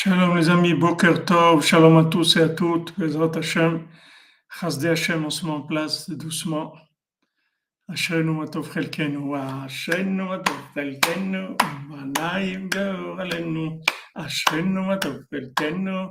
Shalom les amis, Boker Tov, shalom à tous et à toutes, Bezrat Hashem, Chasdei Hashem, on se met en place doucement. Ashrenu matov chelkenu, Ashrenu matov chelkenu, Umanayim yor alenu, Ashrenu matov chelkenu,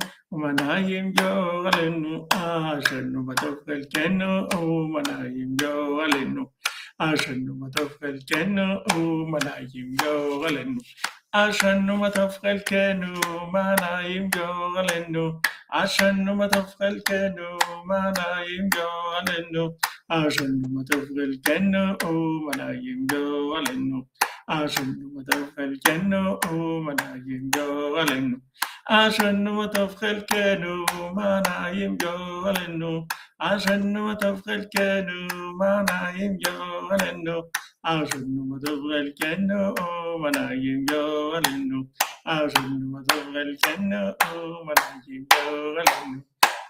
عشان ما تفخل كانوا معنا يمجوا غلنو عشان ما تفخل كانوا معنا يمجوا غلنو عشان ما تفخل كانوا معنا يمجوا غلنو عشان ما تفخل كانوا معنا يمجوا غلنو عشان وطفخ الكانو ما نايم جوا لنو عشان وطفخ الكانو ما نايم جوا لنو عشان وطفخ الكانو ما نايم جوا لنو عشان وطفخ الكانو ما نايم جوا لنو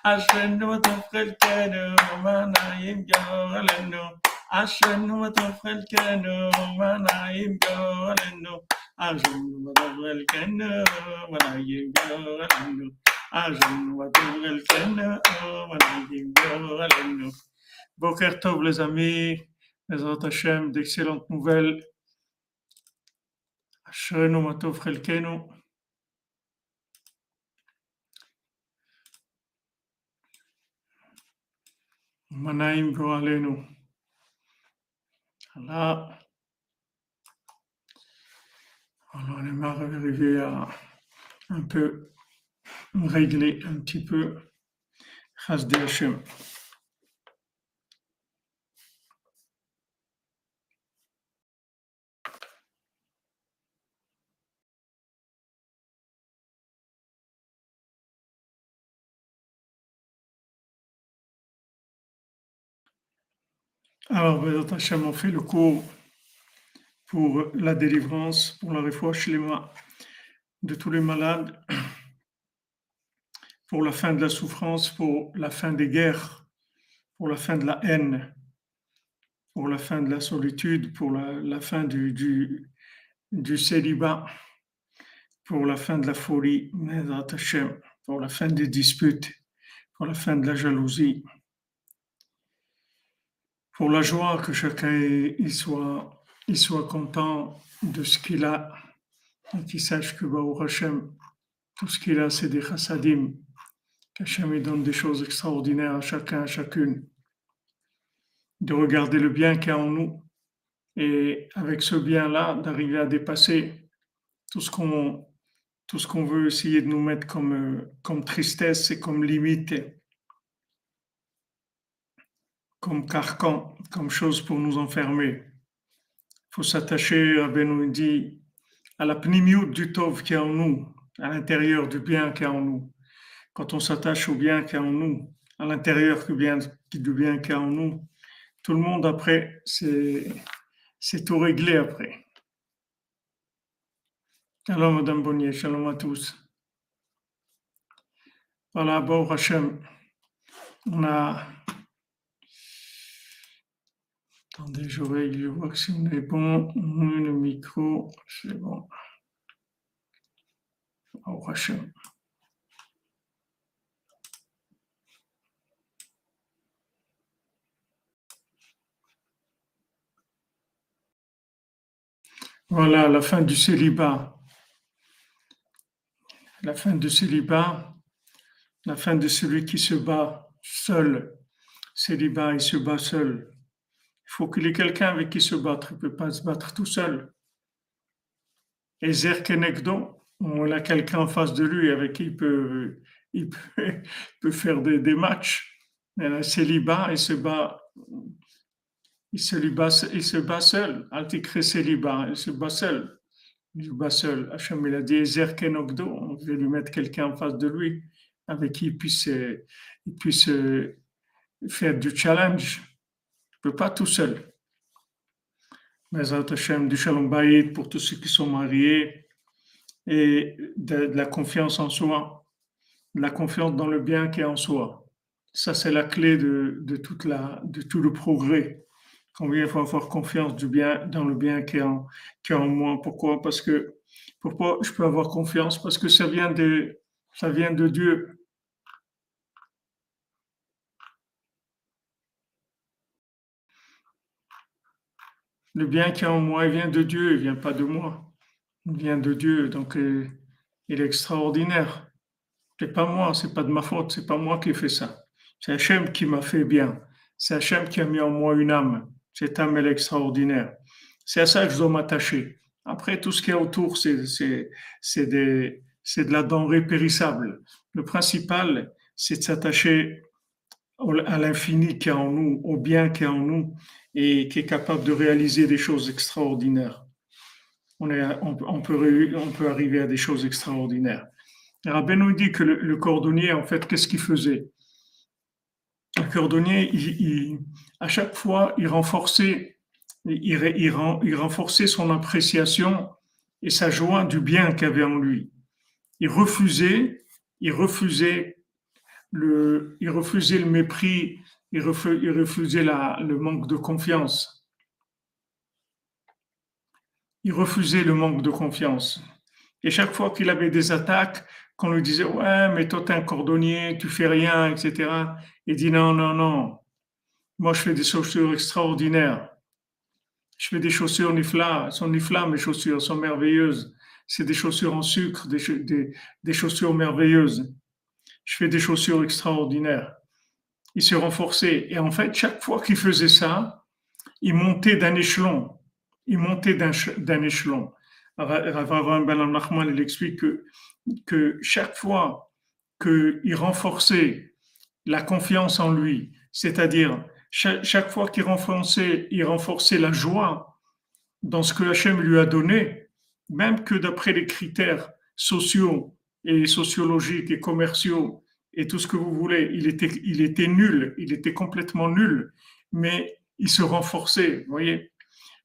عشان وطفخ الكانو ما نايم جوا لنو عشان وطفى الكانو وانا يبقى لانه عشان وطفى الكانو وانا يبقى لانه عشان وطفى الكانو وانا يبقى لانه Boker Tov les amis, les Hachem, d'excellentes nouvelles. Ashrenu Matov Chelkenu. Manaim Goalenu. Là, on est arrivé à un peu régler un petit peu Hashem. Alors, Hachem, on fait le cours pour la délivrance, pour la réfouche de tous les malades, pour la fin de la souffrance, pour la fin des guerres, pour la fin de la haine, pour la fin de la solitude, pour la, fin du, célibat, pour la fin de la folie, pour la fin des disputes, pour la fin de la jalousie pour la joie que chacun il soit, il soit content de ce qu'il a et qu'il sache que Hashem, tout ce qu'il a, c'est des chassadim, qu'Hachem donne des choses extraordinaires à chacun, à chacune, de regarder le bien qu'il y a en nous et avec ce bien-là, d'arriver à dépasser tout ce qu'on tout ce qu'on veut essayer de nous mettre comme, comme tristesse et comme limite comme carcan, comme chose pour nous enfermer. Il faut s'attacher, nous dit, à la pnimiut du Tov qui est en nous, à l'intérieur du bien qui est en nous. Quand on s'attache au bien qui est en nous, à l'intérieur du bien, du bien qui est en nous, tout le monde après, c'est, tout réglé après. Shalom Madame Bonnier, shalom à tous. Voilà, bon Hachem, on a Attendez, je règle, je vois que si on est bon. Le micro, c'est bon. Au prochain. Voilà la fin du célibat. La fin du célibat, la fin de celui qui se bat seul. Célibat, il se bat seul. Il faut qu'il ait quelqu'un avec qui se battre. Il ne peut pas se battre tout seul. Et Zerkenekdo, on a quelqu'un en face de lui avec qui il peut, il peut, faire des, des matchs. Célibat, il se bat, il se, bat, il se bat seul. Altikre célibat, il se bat seul. Il se bat seul. Hachem, il a dit Zerkenokdo, on veut lui mettre quelqu'un en face de lui avec qui puisse, il puisse faire du challenge pas tout seul. Mais Hashem, du Shalom Bayit pour tous ceux qui sont mariés et de, la confiance en soi, de la confiance dans le bien qui est en soi. Ça, c'est la clé de, de, toute la, de tout le progrès. Combien il faut avoir confiance du bien, dans le bien qui est en, qui est en moi. Pourquoi? Parce que pourquoi je peux avoir confiance? Parce que ça vient de, Ça vient de Dieu. Le bien qui est en moi, il vient de Dieu, il vient pas de moi. Il vient de Dieu, donc euh, il est extraordinaire. C'est pas moi, c'est pas de ma faute, c'est pas moi qui ai fait ça. C'est Hachem qui m'a fait bien. C'est Hachem qui a mis en moi une âme. Cette âme, elle est extraordinaire. C'est à ça que je dois m'attacher. Après, tout ce qui est autour, c'est, de la denrée périssable. Le principal, c'est de s'attacher à l'infini qui est en nous, au bien qui est en nous et qui est capable de réaliser des choses extraordinaires. On, peut, arriver à des choses extraordinaires. Rabbi nous dit que le, cordonnier, en fait, qu'est-ce qu'il faisait? Le cordonnier, à chaque fois, il renforçait, il, renforçait son appréciation et sa joie du bien qu'il avait en lui. Il refusait, il refusait il refusait le mépris il refusait, le manque de confiance. Il refusait le manque de confiance. Et chaque fois qu'il avait des attaques, qu'on lui disait Ouais, mais toi, t'es un cordonnier, tu fais rien, etc. Il dit Non, non, non. Moi, je fais des chaussures extraordinaires. Je fais des chaussures nifla. Sont nifla, mes chaussures sont merveilleuses. C'est des chaussures en sucre, des chaussures merveilleuses. Je fais des chaussures extraordinaires il se renforçait. Et en fait, chaque fois qu'il faisait ça, il montait d'un échelon. Il montait d'un échelon. Rav Ben il explique que, que chaque fois qu'il renforçait la confiance en lui, c'est-à-dire chaque, fois qu'il renforçait, il renforçait la joie dans ce que Hachem lui a donné, même que d'après les critères sociaux et sociologiques et commerciaux, et tout ce que vous voulez. Il était, il était nul, il était complètement nul, mais il se renforçait. Vous voyez,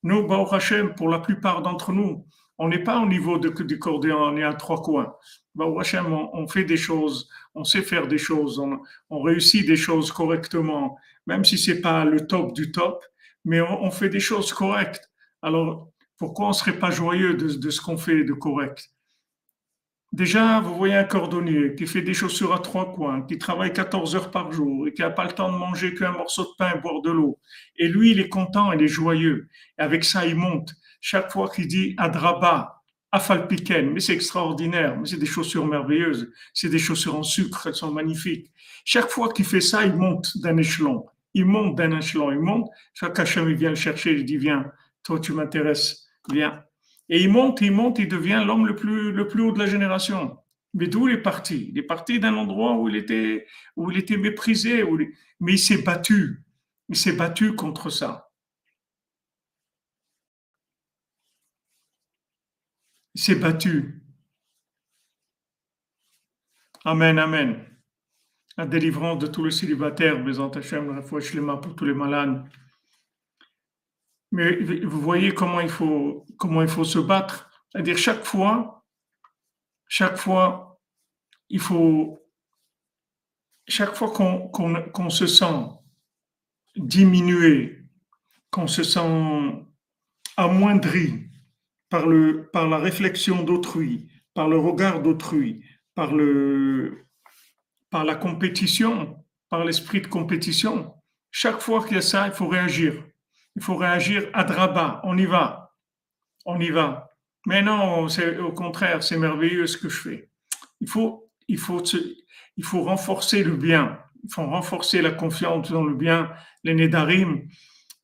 nous, Baruch Hashem, pour la plupart d'entre nous, on n'est pas au niveau de, du cordéon, on est à trois coins. Baruch Hashem, on, fait des choses, on sait faire des choses, on, réussit des choses correctement, même si c'est pas le top du top, mais on, fait des choses correctes. Alors, pourquoi on serait pas joyeux de, de ce qu'on fait de correct? Déjà, vous voyez un cordonnier qui fait des chaussures à trois coins, qui travaille 14 heures par jour et qui n'a pas le temps de manger qu'un morceau de pain et boire de l'eau. Et lui, il est content, il est joyeux. Et avec ça, il monte. Chaque fois qu'il dit Adraba, Afalpiken, mais c'est extraordinaire, mais c'est des chaussures merveilleuses, c'est des chaussures en sucre, elles sont magnifiques. Chaque fois qu'il fait ça, il monte d'un échelon. Il monte d'un échelon, il monte. Chaque Hachem, il vient le chercher, il dit Viens, toi, tu m'intéresses, viens. Et il monte, il monte, il devient l'homme le plus, le plus haut de la génération. Mais d'où il est parti? Il est parti d'un endroit où il était, où il était méprisé, mais il s'est battu. Il s'est battu contre ça. Il s'est battu. Amen, amen. La délivrance de tous les célibataires, Bézant Hachem, la foi pour tous les malades. Mais vous voyez comment il faut, comment il faut se battre. C'est-à-dire chaque fois, chaque fois, il faut, chaque fois qu'on se sent diminué, qu'on se sent amoindri par, le, par la réflexion d'autrui, par le regard d'autrui, par, par la compétition, par l'esprit de compétition, chaque fois qu'il y a ça, il faut réagir il faut réagir à Draba, on y va, on y va. Mais non, c'est au contraire, c'est merveilleux ce que je fais. Il faut, il faut, il faut renforcer le bien, il faut renforcer la confiance dans le bien, les Nedarim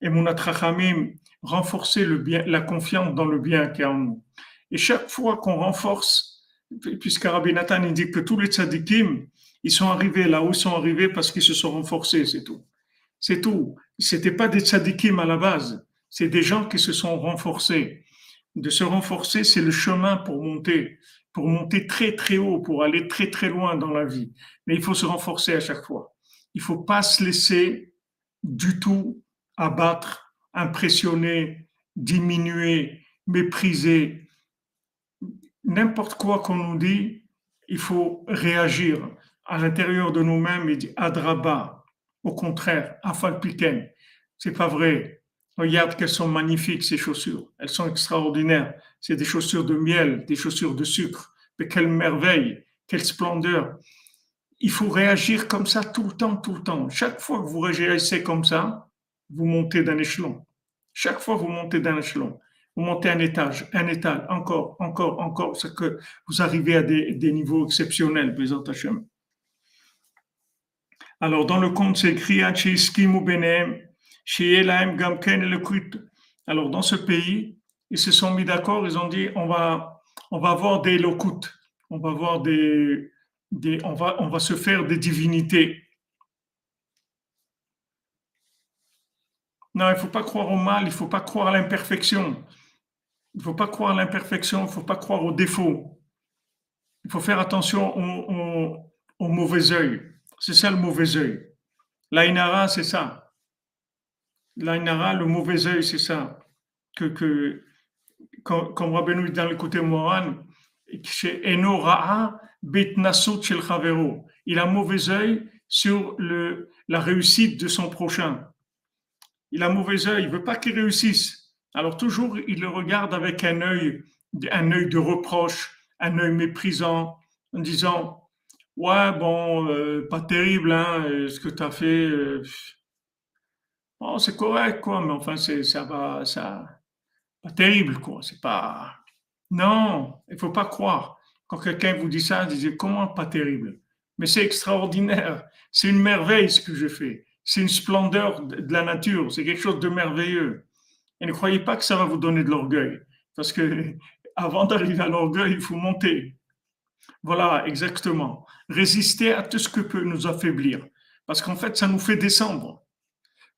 et Munatrachamim, renforcer le bien, la confiance dans le bien qui est en nous. Et chaque fois qu'on renforce, puisque Rabbi Nathan dit que tous les tzadikim, ils sont arrivés là où ils sont arrivés parce qu'ils se sont renforcés, c'est tout. C'est tout. C'était pas des tzadikim à la base. C'est des gens qui se sont renforcés. De se renforcer, c'est le chemin pour monter, pour monter très très haut, pour aller très très loin dans la vie. Mais il faut se renforcer à chaque fois. Il faut pas se laisser du tout abattre, impressionner, diminuer, mépriser. N'importe quoi qu'on nous dit, il faut réagir à l'intérieur de nous-mêmes et dire adraba, au contraire, Afalpiken, c'est pas vrai. Regarde qu'elles sont magnifiques, ces chaussures. Elles sont extraordinaires. C'est des chaussures de miel, des chaussures de sucre. Mais quelle merveille, quelle splendeur. Il faut réagir comme ça tout le temps, tout le temps. Chaque fois que vous réagissez comme ça, vous montez d'un échelon. Chaque fois, vous montez d'un échelon. Vous montez un étage, un étage, encore, encore, encore, c'est que vous arrivez à des, niveaux exceptionnels, Bézant Hachem. Alors, dans le conte, c'est écrit Alors, dans ce pays, ils se sont mis d'accord, ils ont dit on va, on va avoir des locoutes, on va avoir des, des on, va, on va se faire des divinités. Non, il ne faut pas croire au mal, il ne faut pas croire à l'imperfection. Il ne faut pas croire à l'imperfection, il ne faut pas croire au défaut. Il faut faire attention au, au mauvais œil. C'est ça le mauvais œil. L'Ainara, c'est ça. L'Ainara, le mauvais œil, c'est ça. Que, que, comme, comme Rabbeinu dans le côté moral, Eno Ra'a Shel Il a mauvais œil sur le, la réussite de son prochain. Il a mauvais œil, il veut pas qu'il réussisse. Alors toujours, il le regarde avec un œil, un œil de reproche, un œil méprisant, en disant Ouais, bon, euh, pas terrible, hein, euh, ce que tu as fait. Euh, c'est correct, quoi, mais enfin, ça va, ça. Pas terrible, quoi. C'est pas. Non, il faut pas croire. Quand quelqu'un vous dit ça, disait comment pas terrible? Mais c'est extraordinaire. C'est une merveille ce que je fais. C'est une splendeur de la nature. C'est quelque chose de merveilleux. Et ne croyez pas que ça va vous donner de l'orgueil. Parce que avant d'arriver à l'orgueil, il faut monter. Voilà, exactement. Résister à tout ce que peut nous affaiblir. Parce qu'en fait, ça nous fait descendre.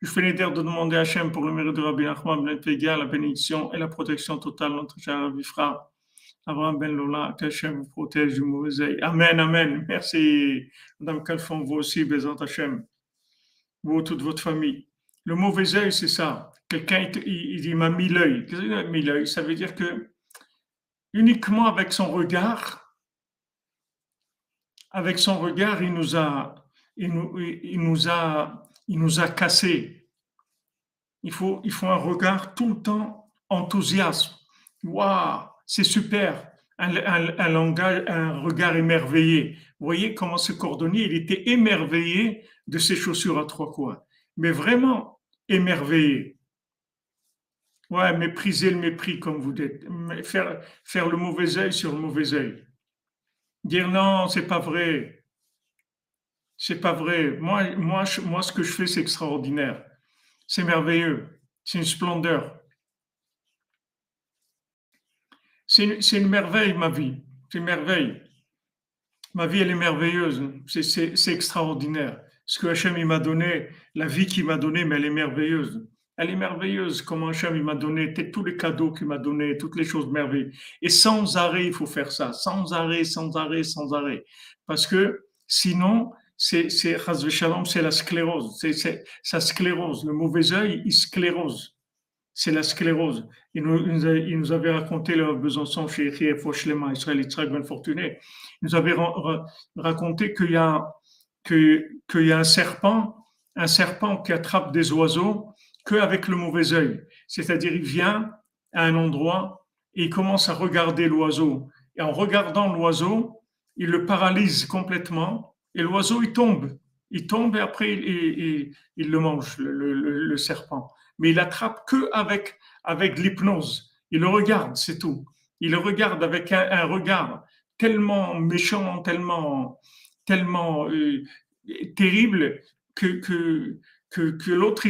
Je fais l'idée de demander à Hachem pour le mérite de Rabbi Nachman Ben la bénédiction et la protection totale de notre cher Rabbi Fra, Abraham Ben Lola, que Hachem vous protège du mauvais œil. Amen, amen. Merci, Madame Kalfon, vous aussi, Bézant Hachem. Vous, toute votre famille. Le mauvais œil, c'est ça. Quelqu'un, il, il, m'a mis l'œil. Qu'est-ce qu'il a mis l'œil Ça veut dire que uniquement avec son regard, avec son regard, il nous a, il nous, il a, il nous a cassé. Il faut, il faut un regard tout le temps enthousiasme. Waouh, c'est super. Un, un, langage, un regard émerveillé. Vous voyez comment ce cordonnier, il était émerveillé de ses chaussures à trois coins. Mais vraiment émerveillé. Ouais, mépriser le mépris, comme vous dites. Faire, faire le mauvais œil sur le mauvais œil. Dire non, c'est pas vrai. C'est pas vrai. Moi, moi, moi, ce que je fais, c'est extraordinaire. C'est merveilleux. C'est une splendeur. C'est une, merveille, ma vie. C'est une merveille. Ma vie, elle est merveilleuse. C'est extraordinaire. Ce que Hachem m'a donné, la vie qu'il m'a donnée, mais elle est merveilleuse. Elle est merveilleuse, comment Hachem m'a donné tous les cadeaux qu'il m'a donné, toutes les choses merveilleuses. Et sans arrêt, il faut faire ça, sans arrêt, sans arrêt, sans arrêt. Parce que sinon, c'est c'est la sclérose, c'est sa sclérose. Le mauvais œil, il sclérose. C'est la sclérose. Il nous, il nous avait raconté le Besançon chez Fauchelema, Israël Israël Ben Fortuné. Il nous avait raconté qu'il y a, y a un serpent, un serpent qui attrape des oiseaux qu'avec le mauvais œil. C'est-à-dire, il vient à un endroit et il commence à regarder l'oiseau. Et en regardant l'oiseau, il le paralyse complètement et l'oiseau, il tombe. Il tombe et après, il, il, le mange, le, serpent. Mais il attrape que avec, avec l'hypnose. Il le regarde, c'est tout. Il le regarde avec un, regard tellement méchant, tellement, tellement euh, terrible que, que, que, que l'autre,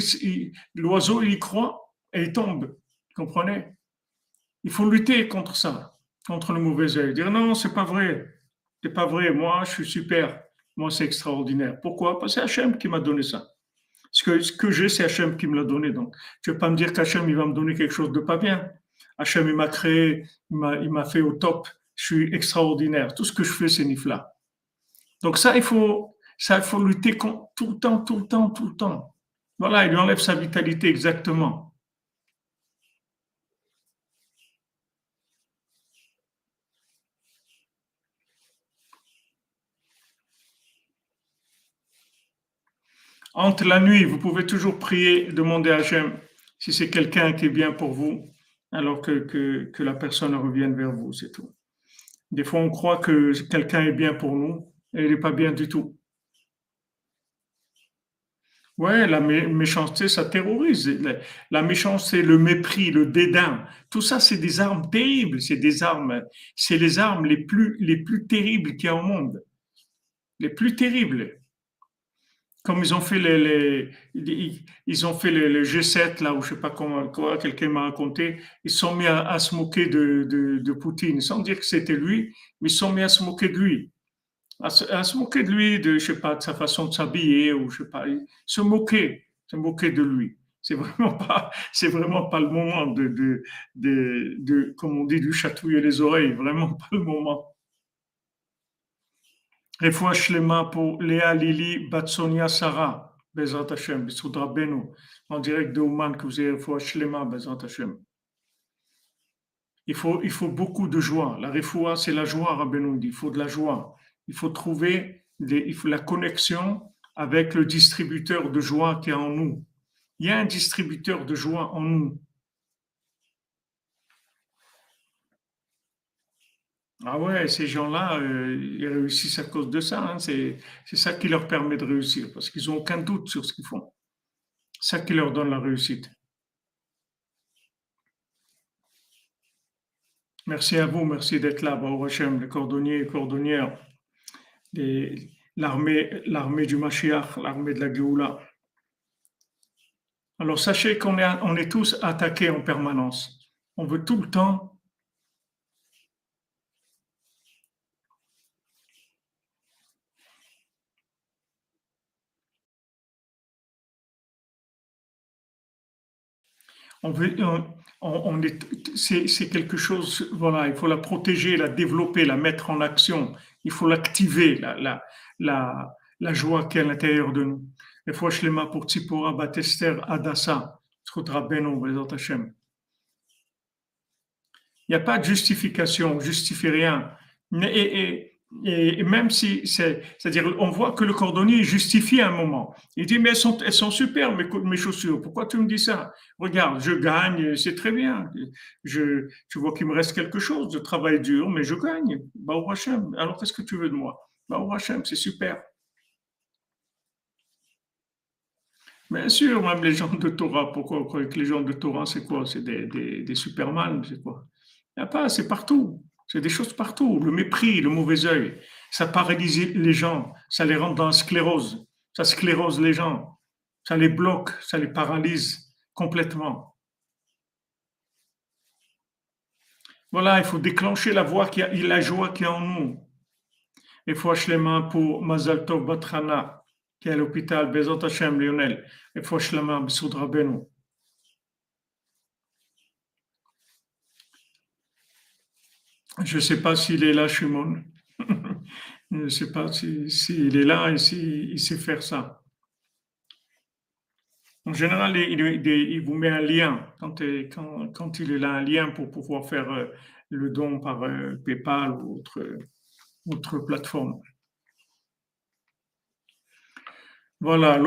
l'oiseau, il y croit et il tombe. Vous comprenez? Il faut lutter contre ça, contre le mauvais œil. Dire non, c'est pas vrai. C'est pas vrai. Moi, je suis super. Moi, c'est extraordinaire. Pourquoi? Parce que c'est Hachem qui m'a donné ça. Ce que, que j'ai, c'est Hachem qui me l'a donné. Donc, je ne vais pas me dire qu'Hachem, il va me donner quelque chose de pas bien. Hachem, il m'a créé, il m'a fait au top. Je suis extraordinaire. Tout ce que je fais, c'est Nifla. Donc, ça, il faut, ça, il faut lutter tout le temps, tout le temps, tout le temps. Voilà, il lui enlève sa vitalité exactement. Entre la nuit, vous pouvez toujours prier, demander à Hachem si c'est quelqu'un qui est bien pour vous, alors que, que, que la personne revienne vers vous, c'est tout. Des fois, on croit que quelqu'un est bien pour nous et il n'est pas bien du tout. Ouais, la méchanceté, ça terrorise. La méchanceté, le mépris, le dédain, tout ça, c'est des armes terribles. C'est des armes, c'est les armes les plus, les plus terribles qu'il y a au monde. Les plus terribles. Comme ils ont fait les, ils ont fait le, G7 là, ou je sais pas comment, quoi, quelqu'un m'a raconté, ils sont mis à, se moquer de, Poutine, sans dire que c'était lui, mais ils sont mis à se moquer de lui à se, moquer de lui, de, je sais pas, de sa façon de s'habiller, ou je sais pas, se moquer, se moquer de lui. C'est vraiment pas, c'est vraiment pas le moment de, de, de, de, comme on dit, du chatouiller les oreilles, vraiment pas le moment. Refoua Shlema pour Léa Lili Batsonia Sarah, Bezat Hashem, Bisoudra Benu, en direct de Ouman, que vous avez Refoua Shlema, Bezat Hashem. Il faut, il faut beaucoup de joie. La refoua, c'est la joie, Rabbeinu dit. Il faut de la joie il faut trouver la connexion avec le distributeur de joie qui est en nous. Il y a un distributeur de joie en nous. Ah ouais, ces gens-là, euh, ils réussissent à cause de ça. Hein. C'est, ça qui leur permet de réussir, parce qu'ils n'ont aucun doute sur ce qu'ils font. C'est ça qui leur donne la réussite. Merci à vous, merci d'être là, Baruch Hashem, les cordonniers et cordonnières l'armée, du Mashiach, l'armée de la Géoula. Alors sachez qu'on est, on est tous attaqués en permanence. On veut tout le temps on veut, on, est, c'est, c'est quelque chose, voilà, il faut la protéger, la développer, la mettre en action il faut l'activer, la, la, la, la, joie qui est à l'intérieur de nous. Et fois, je pour Tzipora, Batester, Adassa, Il n'y a pas de justification, on justifie rien. Et, et, et même si c'est, c'est-à-dire, on voit que le cordonnier justifie un moment. Il dit, mais elles sont, elles sont super, mes, mes chaussures. Pourquoi tu me dis ça? Regarde, je gagne, c'est très bien. Je, tu vois qu'il me reste quelque chose. Je travaille dur, mais je gagne. Bah, Hachem. Alors, qu'est-ce que tu veux de moi? Bah, Hachem, c'est super. Bien sûr, même les gens de Torah, pourquoi vous croyez que les gens de Torah, c'est quoi? C'est des, des, des superman, c'est quoi? Il n'y a pas, c'est partout. C'est des choses partout. Le mépris, le mauvais œil, ça paralyse les gens, ça les rend dans la sclérose, ça sclérose les gens, ça les bloque, ça les paralyse complètement. Voilà, il faut déclencher la voix qui a, la joie qui est en nous. Il faut les mains pour Mazal Tov Batrana, qui est à l'hôpital Bezot Hashem Lionel. Il faut les mains Soudra Benou. Je ne sais pas s'il est là, Shimon. Je ne sais pas s'il est là et s'il sait faire ça. En général, il, vous met un lien quand, il est là, un lien pour pouvoir faire euh, le don par euh, PayPal ou autre, plateforme. Voilà,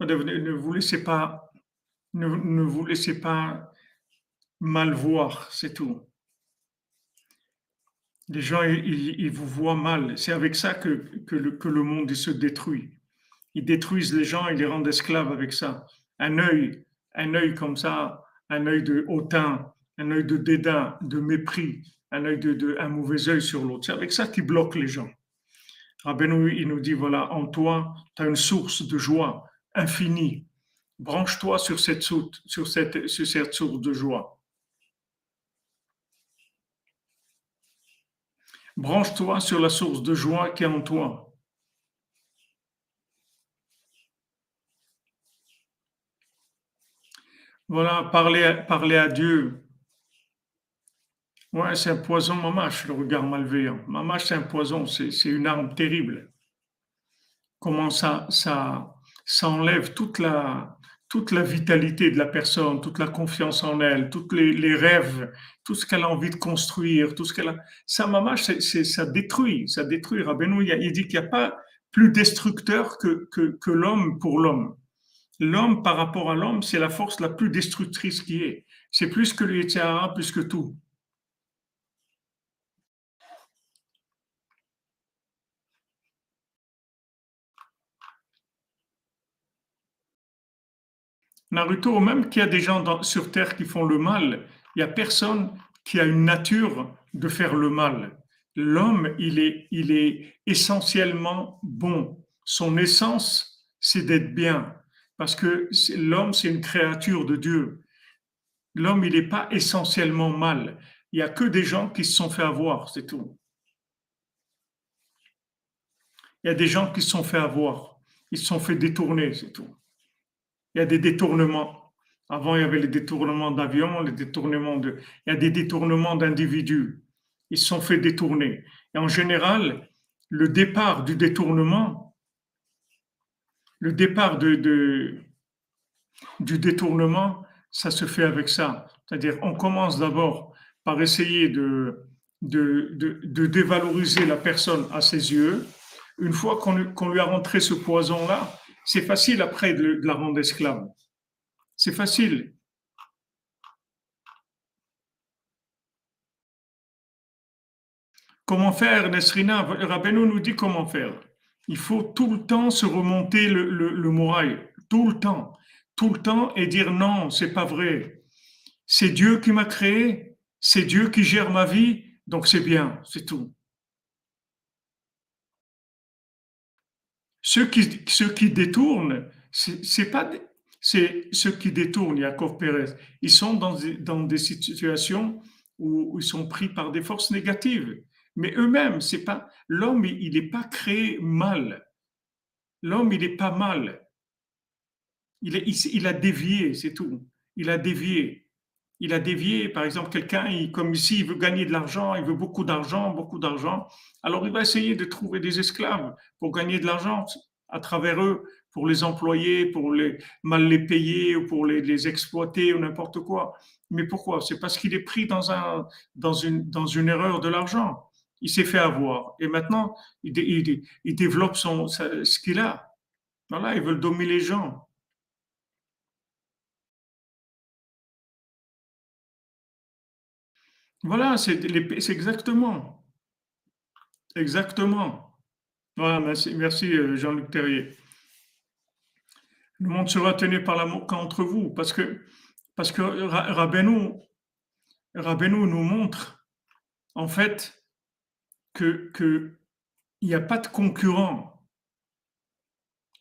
ne vous laissez pas, ne vous laissez pas mal voir, c'est tout. Les gens, ils, vous voient mal. C'est avec ça que, que, le, que le monde se détruit. Ils détruisent les gens, ils les rendent esclaves avec ça. Un œil, un œil comme ça, un œil de hautain, un œil de dédain, de mépris, un œil de, de un mauvais œil sur l'autre. C'est avec ça qu'ils bloquent les gens. Rabbeinu, il nous dit, voilà, en toi, tu as une source de joie infinie. Branche-toi sur cette, sur cette, sur cette source de joie. Branche-toi sur la source de joie qui est en toi. Voilà, parler, à Dieu. Ouais, c'est un poison, mamache, le regard malveillant. Mamache, c'est un poison, c'est une arme terrible. Comment ça, ça, ça enlève toute la, toute la vitalité de la personne, toute la confiance en elle, tous les, rêves, tout ce qu'elle a envie de construire, tout ce qu'elle a. Ça, maman, c'est, ça détruit, ça détruit. Rabbeinu, il dit qu'il n'y a pas plus destructeur que, que, que l'homme pour l'homme. L'homme par rapport à l'homme, c'est la force la plus destructrice qui est. C'est plus que le plus que tout. Naruto, même qu'il y a des gens sur Terre qui font le mal, il n'y a personne qui a une nature de faire le mal. L'homme, il est, il est essentiellement bon. Son essence, c'est d'être bien. Parce que l'homme, c'est une créature de Dieu. L'homme, il n'est pas essentiellement mal. Il n'y a que des gens qui se sont fait avoir, c'est tout. Il y a des gens qui se sont fait avoir. Ils se sont fait détourner, c'est tout. Il y a des détournements. Avant, il y avait les détournements d'avions, les détournements de. Il y a des détournements d'individus. Ils se sont fait détourner. Et en général, le départ du détournement, le départ de, du détournement, ça se fait avec ça. C'est-à-dire, on commence d'abord par essayer de, de, de, dévaloriser la personne à ses yeux. Une fois qu'on lui a rentré ce poison-là, c'est facile après de, la rendre esclave. C'est facile. Comment faire, Nesrina? Rabbeinu nous dit comment faire. Il faut tout le temps se remonter le, le, moral, tout le temps, tout le temps et dire non, c'est pas vrai. C'est Dieu qui m'a créé, c'est Dieu qui gère ma vie, donc c'est bien, c'est tout. Ceux qui, ceux qui détournent, c'est pas c'est ceux qui détournent, Yaakov Pérez. Ils sont dans, dans des situations où ils sont pris par des forces négatives. Mais eux-mêmes, c'est pas l'homme, il n'est pas créé mal. L'homme, il n'est pas mal. Il, est, il, a dévié, c'est tout. Il a dévié. Il a dévié, par exemple, quelqu'un, comme ici, il veut gagner de l'argent, il veut beaucoup d'argent, beaucoup d'argent. Alors, il va essayer de trouver des esclaves pour gagner de l'argent à travers eux, pour les employer, pour les, mal les payer ou pour les, les exploiter ou n'importe quoi. Mais pourquoi? C'est parce qu'il est pris dans, un, dans, une, dans une erreur de l'argent. Il s'est fait avoir. Et maintenant, il, il, il développe son, ce qu'il a. Voilà, ils veulent dominer les gens. Voilà, c'est exactement. Exactement. Voilà, merci, euh, Jean-Luc Terrier. Le monde sera tenu par l'amour qu'entre vous, parce que, parce que nous montre, en fait, que, n'y a pas de concurrent.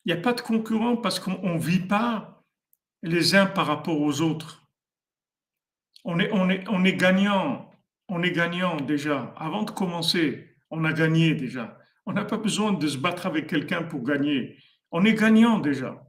Il n'y a pas de concurrent parce qu'on ne vit pas les uns par rapport aux autres. On est, on est, on est gagnant on est gagnant déjà. Avant de commencer, on a gagné déjà. On n'a pas besoin de se battre avec quelqu'un pour gagner. On est gagnant déjà.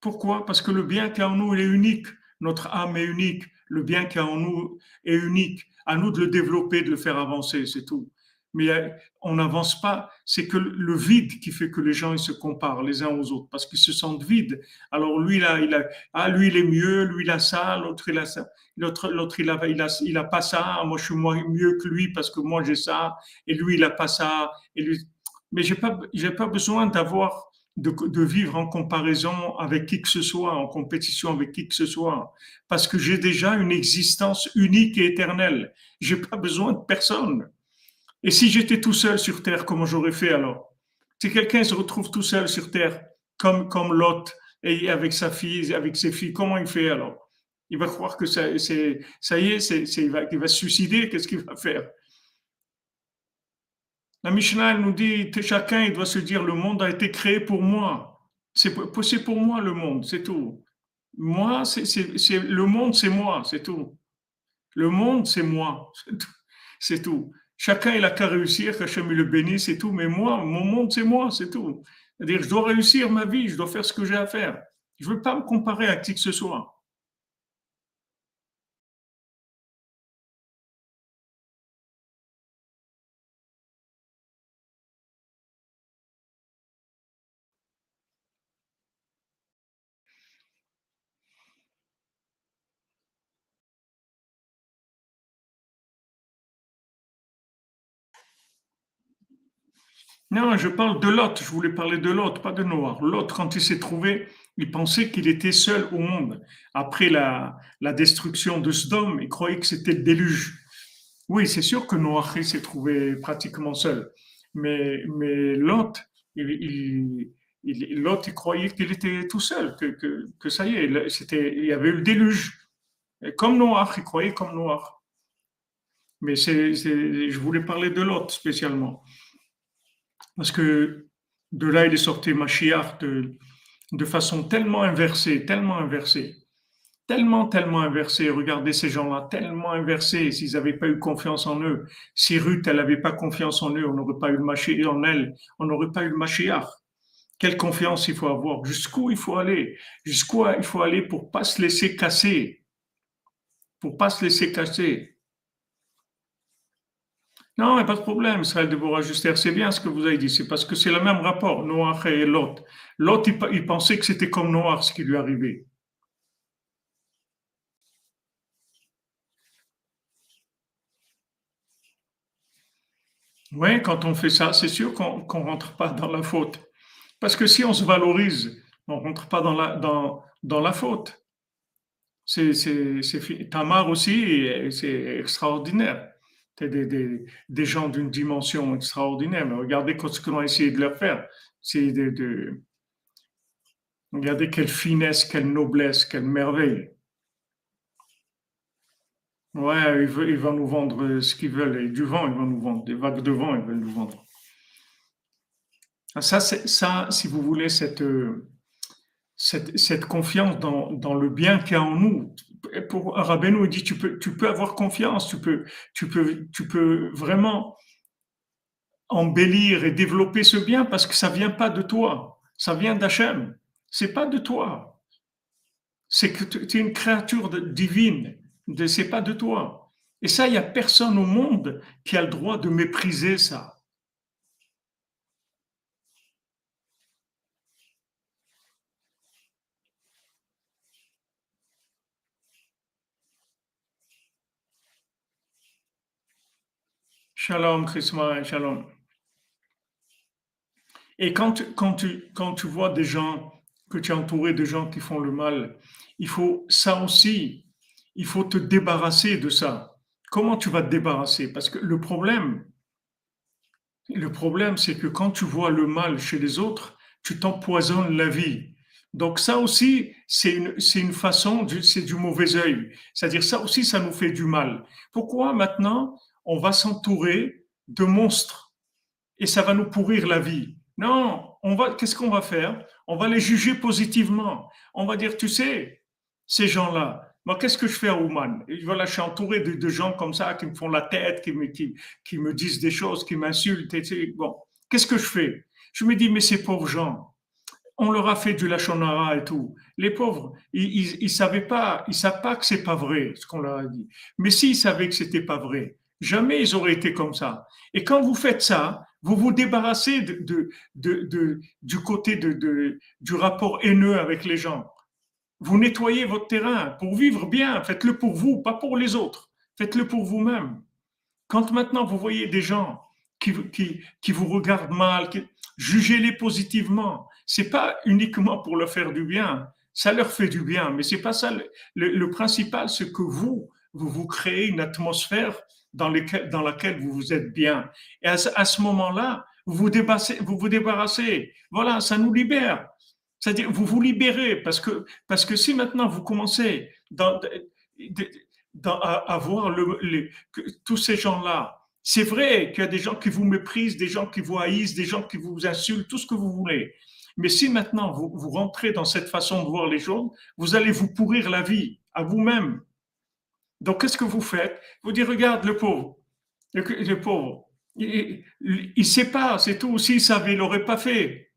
Pourquoi? Parce que le bien qui est en nous, est unique. Notre âme est unique. Le bien qui est en nous est unique. À nous de le développer, de le faire avancer, c'est tout mais euh, on n'avance pas. C'est que le vide qui fait que les gens ils se comparent les uns aux autres parce qu'ils se sentent vides. Alors lui là, il a, ah lui il est mieux, lui il a ça, l'autre il a ça, l'autre l'autre il a, il a il a pas ça. Moi je suis mieux que lui parce que moi j'ai ça et lui il a pas ça et lui. Mais j'ai pas pas besoin d'avoir de, de, vivre en comparaison avec qui que ce soit, en compétition avec qui que ce soit, parce que j'ai déjà une existence unique et éternelle. J'ai pas besoin de personne. Et si j'étais tout seul sur Terre, comment j'aurais fait alors? Si quelqu'un se retrouve tout seul sur Terre, comme, comme Lot, et avec sa fille, avec ses filles, comment il fait alors? Il va croire que ça, ça y est, c'est, il, va, il va se suicider, qu'est-ce qu'il va faire? La Mishnah nous dit, chacun il doit se dire, le monde a été créé pour moi. C'est, pour moi le monde, c'est tout. Moi, c'est, c'est, le monde, c'est moi, c'est tout. Le monde, c'est moi, c'est tout. Chacun, il a qu'à réussir, qu'Hachem le bénisse, c'est tout. Mais moi, mon monde, c'est moi, c'est tout. C'est-à-dire, je dois réussir ma vie, je dois faire ce que j'ai à faire. Je ne veux pas me comparer à qui que ce soit. Non, je parle de l'autre. Je voulais parler de l'autre, pas de Noir. L'autre, quand il s'est trouvé Il pensait qu'il était seul au monde. Après la, destruction de Sodome, il croyait que c'était le déluge. Oui, c'est sûr que Noach s'est trouvé pratiquement seul. Mais, Lot, il, Lot, il croyait qu'il était tout seul, que, ça y est, c'était, il y avait eu le déluge. comme Noach, il croyait comme Noach. Mais c'est, je voulais parler de Lot spécialement. Parce que de là, il est sorti Mashiach de, façon tellement inversée, tellement inversée, tellement, tellement inversée. Regardez ces gens-là, tellement inversés. S'ils n'avaient pas eu confiance en eux, si Ruth, elle n'avait pas confiance en eux, on n'aurait pas eu Mashiach en elle, on n'aurait pas eu Mashiach. Quelle confiance il faut avoir Jusqu'où il faut aller Jusqu'où il faut aller pour pas se laisser casser Pour pas se laisser casser. Non, mais pas de problème, Israël Déborah Juster, c'est bien ce que vous avez dit, c'est parce que c'est le même rapport, Noir et Lot. Lot, il, pensait que c'était comme Noir ce qui lui arrivait. Oui, quand on fait ça, c'est sûr qu'on ne rentre pas dans la faute. Parce que si on se valorise, on ne rentre pas dans la, dans, dans la faute. C'est, Tamar aussi, c'est extraordinaire des, des, des, gens d'une dimension extraordinaire. Mais regardez ce qu'on a essayé de leur faire. Regardez quelle finesse, quelle noblesse, quelle merveille. Ouais, ils, veulent, ils vont nous vendre ce qu'ils veulent. Et du vent, ils vont nous vendre. Des vagues de vent, ils veulent nous vendre. Ah, ça, ça si vous voulez, cette, cette, cette confiance dans, dans le bien qu'il y a en nous, pour Rabbeinu, il dit tu peux, tu peux avoir confiance, tu peux, vraiment embellir et développer ce bien parce que ça vient pas de toi, ça vient d'Hachem, c'est pas de toi. C'est que tu es une créature divine, c'est pas de toi. Et ça, il n'y a personne au monde qui a le droit de mépriser ça. Shalom, Christmas, shalom. Et quand, tu, quand, tu, quand tu vois des gens, que tu es entouré de gens qui font le mal, il faut ça aussi, il faut te débarrasser de ça. Comment tu vas te débarrasser? Parce que le problème, le problème, c'est que quand tu vois le mal chez les autres, tu t'empoisonnes la vie. Donc ça aussi, c'est une, une façon, c'est du mauvais œil. C'est-à-dire ça aussi, ça nous fait du mal. Pourquoi maintenant on va s'entourer de monstres et ça va nous pourrir la vie. Non, on va, qu'est-ce qu'on va faire? On va les juger positivement. On va dire, tu sais, ces gens-là, moi, qu'est-ce que je fais à Ouman? Voilà, je suis entouré de, gens comme ça qui me font la tête, qui me, disent des choses, qui m'insultent. Bon, qu'est-ce que je fais? Je me dis, mais ces pauvres gens, on leur a fait du lachonara et tout. Les pauvres, ils, ne savaient pas, ils savent pas que c'est pas vrai ce qu'on leur a dit. Mais s'ils savaient que c'était pas vrai, Jamais ils auraient été comme ça. Et quand vous faites ça, vous vous débarrassez de, de, du côté de, du rapport haineux avec les gens. Vous nettoyez votre terrain pour vivre bien. Faites-le pour vous, pas pour les autres. Faites-le pour vous-même. Quand maintenant vous voyez des gens qui, qui, qui vous regardent mal, jugez-les positivement. C'est pas uniquement pour leur faire du bien. Ça leur fait du bien, mais c'est pas ça. Le, le principal, c'est que vous, vous vous créez une atmosphère dans, laquelle vous vous êtes bien. Et à, ce moment-là, vous vous, débarrassez. Voilà, ça nous libère. C'est-à-dire, vous vous libérez parce que, parce que si maintenant vous commencez dans, à, voir tous ces gens-là, c'est vrai qu'il y a des gens qui vous méprisent, des gens qui vous haïssent, des gens qui vous insultent, tout ce que vous voulez. Mais si maintenant vous rentrez dans cette façon de voir les choses, vous allez vous pourrir la vie à vous-même. Donc, qu'est-ce que vous faites? Vous dites, regarde le pauvre, le, pauvre, il ne sait pas, c'est tout. S'il savait, il l'aurait pas fait.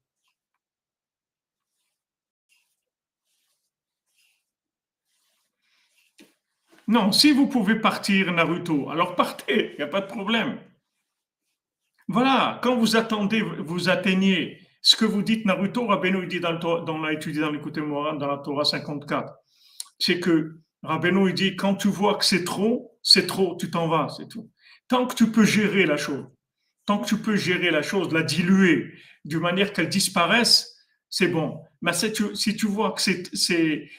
Non, si vous pouvez partir, Naruto, alors partez, il n'y a pas de problème. Voilà, quand vous attendez, vous atteignez ce que vous dites, Naruto, Rabbeinu dit dans, l'a étudié dans l'écoute dans la Torah 54, c'est que Rabbeinu, il dit, quand tu vois que c'est trop, c'est trop, tu t'en vas, c'est tout. Tant que tu peux gérer la chose, tant que tu peux gérer la chose, la diluer, de manière qu'elle disparaisse, c'est bon. Mais si tu, vois que c'est,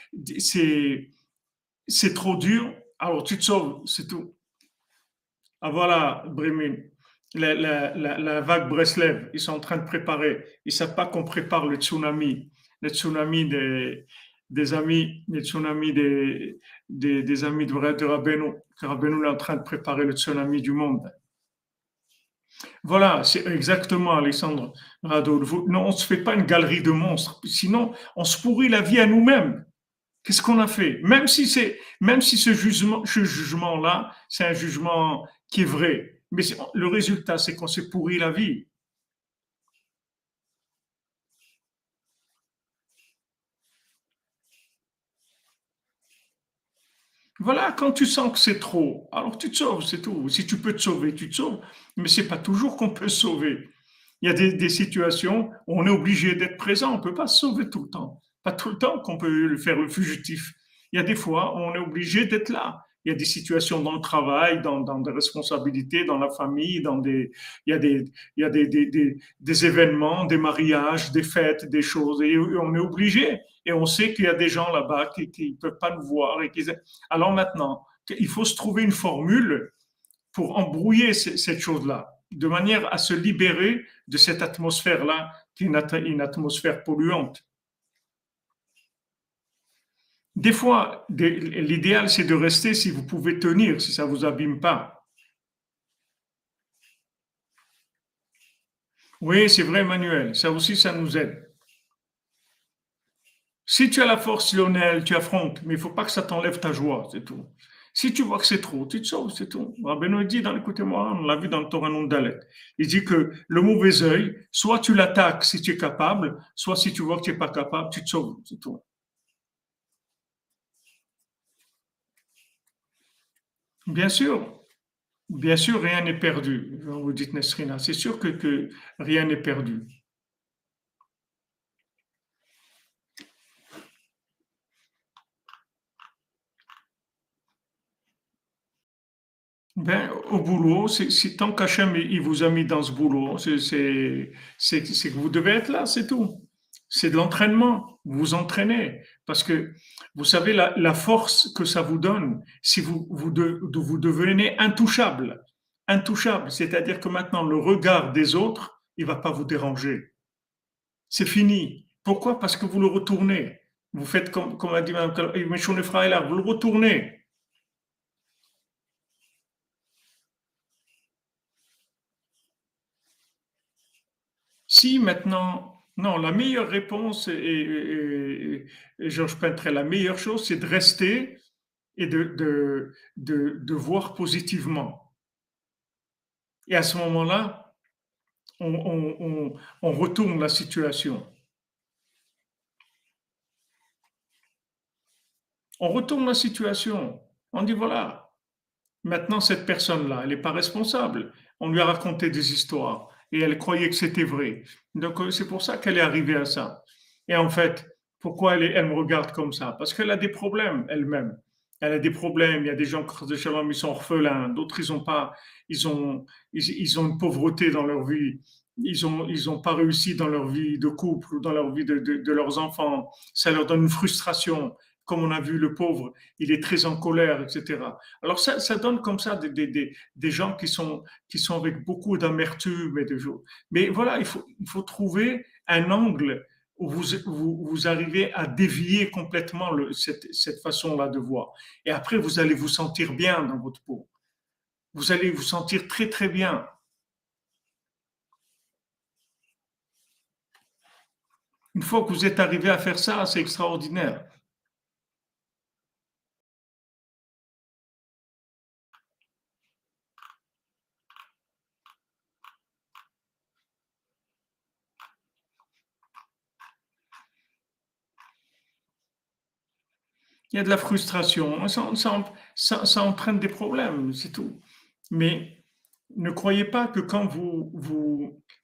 trop dur, alors tu te sauves, c'est tout. Ah voilà, Bremen. La, la, la, la, vague Breslev, ils sont en train de préparer. Ils ne savent pas qu'on prépare le tsunami, le tsunami des, des amis, les tsunamis des, des, des amis de, de Rabbeinu. Rabbeinu est en train de préparer le tsunami du monde. Voilà, c'est exactement, Alexandre Rado. Non, on ne se fait pas une galerie de monstres. Sinon, on se pourrit la vie à nous-mêmes. Qu'est-ce qu'on a fait? Même si même si ce jugement, ce jugement-là, c'est un jugement qui est vrai, mais le résultat, c'est qu'on s'est pourri la vie. Voilà, quand tu sens que c'est trop, alors tu te sauves, c'est tout. Si tu peux te sauver, tu te sauves. Mais c'est pas toujours qu'on peut se sauver. Il y a des, situations où on est obligé d'être présent. On ne peut pas se sauver tout le temps. Pas tout le temps qu'on peut le faire fugitif. Il y a des fois où on est obligé d'être là il y a des situations dans le travail, dans, des responsabilités, dans la famille, dans des, il y a, des, il y a des, des, événements, des mariages, des fêtes, des choses. Et on est obligé. Et on sait qu'il y a des gens là-bas qui ne peuvent pas nous voir. Et qui... Alors maintenant, il faut se trouver une formule pour embrouiller cette chose-là, de manière à se libérer de cette atmosphère-là, qui est une atmosphère polluante. Des fois, l'idéal, c'est de rester si vous pouvez tenir, si ça ne vous abîme pas. Oui, c'est vrai, Emmanuel. Ça aussi, ça nous aide. Si tu as la force, Lionel, tu affrontes, mais il ne faut pas que ça t'enlève ta joie, c'est tout. Si tu vois que c'est trop, tu te sauves, c'est tout. Rabbeinu dit dans l'écoutez-moi, on l'a vu dans le Torah non Il dit que le mauvais œil, soit tu l'attaques si tu es capable, soit si tu vois que tu n'es pas capable, tu te sauves, c'est tout. Bien sûr, bien sûr, rien n'est perdu. Vous dites Nesrina, c'est sûr que, rien n'est perdu. Ben, au boulot, c'est tant qu'Hachem il vous a mis dans ce boulot, c'est que vous devez être là, c'est tout. C'est de l'entraînement. Vous vous entraînez. Parce que vous savez la, force que ça vous donne si vous, vous, devenez intouchable. Intouchable, c'est-à-dire que maintenant le regard des autres, il va pas vous déranger. C'est fini. Pourquoi? Parce que vous le retournez. Vous faites comme, a dit Mme vous le retournez. Si maintenant non, la meilleure réponse, et, Georges Peintre, la meilleure chose, c'est de rester et de, de, voir positivement. Et à ce moment-là, on, retourne la situation. On retourne la situation. On dit voilà, maintenant cette personne-là, elle n'est pas responsable. On lui a raconté des histoires et elle croyait que c'était vrai. Donc euh, c'est pour ça qu'elle est arrivée à ça. Et en fait, pourquoi elle, me regarde comme ça? Parce qu'elle a des problèmes elle-même. Elle a des problèmes. Il y a des gens de Shalom, ils sont orphelins. D'autres, ils ont pas, ils ont, ils, ont une pauvreté dans leur vie. Ils ont, ils pas réussi dans leur vie de couple ou dans leur vie de leurs enfants. Ça leur donne une frustration comme on a vu le pauvre, il est très en colère, etc. Alors ça, donne comme ça des, gens qui sont, avec beaucoup d'amertume et de joie. Mais voilà, il faut, trouver un angle où vous, arrivez à dévier complètement cette façon-là de voir. Et après, vous allez vous sentir bien dans votre peau. Vous allez vous sentir très, très bien. Une fois que vous êtes arrivé à faire ça, c'est extraordinaire. Il y a de la frustration, ça, entraîne des problèmes, c'est tout. Mais ne croyez pas que quand vous,